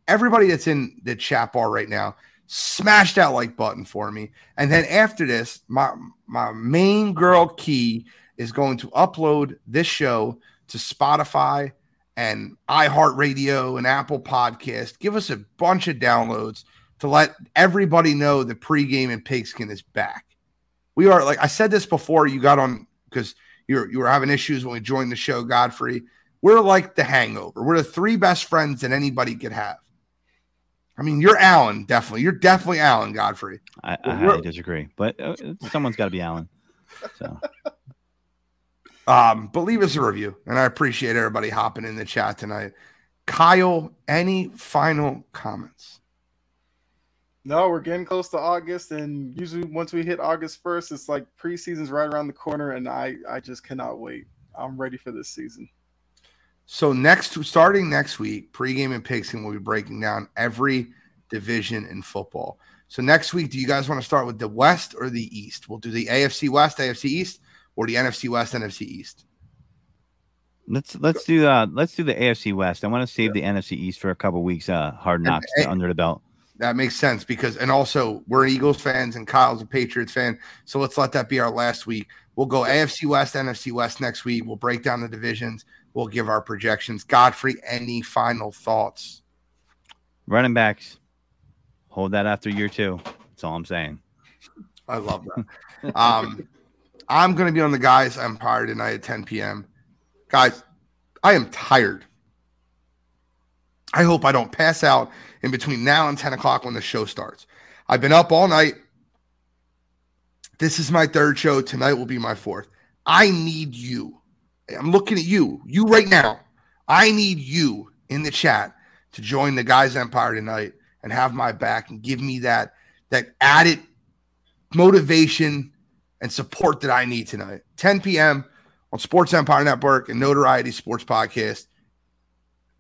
everybody that's in the chat bar right now, smash that like button for me. And then after this, my my main girl key is going to upload this show to Spotify and iHeartRadio and Apple Podcast. Give us a bunch of downloads to let everybody know the Pregaming Pigskin is back. We are like I said this before you got on because you're you were having issues when we joined the show, Godfrey. We're like the hangover. We're the three best friends that anybody could have. I mean, you're Alan, definitely. You're definitely Alan Godfrey. I, I highly disagree, but uh, someone's got to be Alan. So Um, but leave us a review, and I appreciate everybody hopping in the chat tonight. Kyle, any final comments? No, we're getting close to August, and usually once we hit August first, it's like preseason's right around the corner, and I I just cannot wait. I'm ready for this season. So next, starting next week, Pregaming Pigskin will be breaking down every division in football. So next week, do you guys want to start with the West or the East? We'll do the AFC West, AFC East, or the NFC West, NFC East. let's let's do uh let's do the AFC West. I want to save the NFC East for a couple weeks. Uh, hard knocks hey- under the belt. That makes sense because, and also we're Eagles fans and Kyle's a Patriots fan. So let's let that be our last week. We'll go AFC West, NFC West next week. We'll break down the divisions. We'll give our projections. Godfrey, any final thoughts? Running backs, hold that after year two. That's all I'm saying. I love that. um, I'm going to be on the guys Empire tonight at 10 p.m. Guys, I am tired. I hope I don't pass out in between now and 10 o'clock when the show starts. I've been up all night. This is my third show. Tonight will be my fourth. I need you. I'm looking at you, you right now. I need you in the chat to join the guys empire tonight and have my back and give me that that added motivation and support that I need tonight. 10 p.m. on Sports Empire Network and Notoriety Sports Podcast.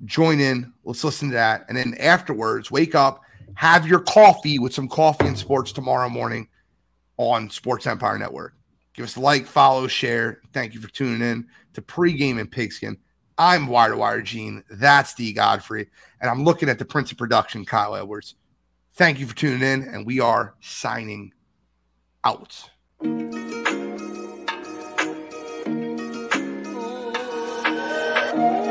Join in. Let's listen to that. And then afterwards, wake up, have your coffee with some coffee and sports tomorrow morning on Sports Empire Network. Give us a like, follow, share. Thank you for tuning in to Pregaming Pigskin. I'm Wire to Wire Gene. That's D Godfrey. And I'm looking at the Prince of Production, Kyle Edwards. Thank you for tuning in, and we are signing out. Música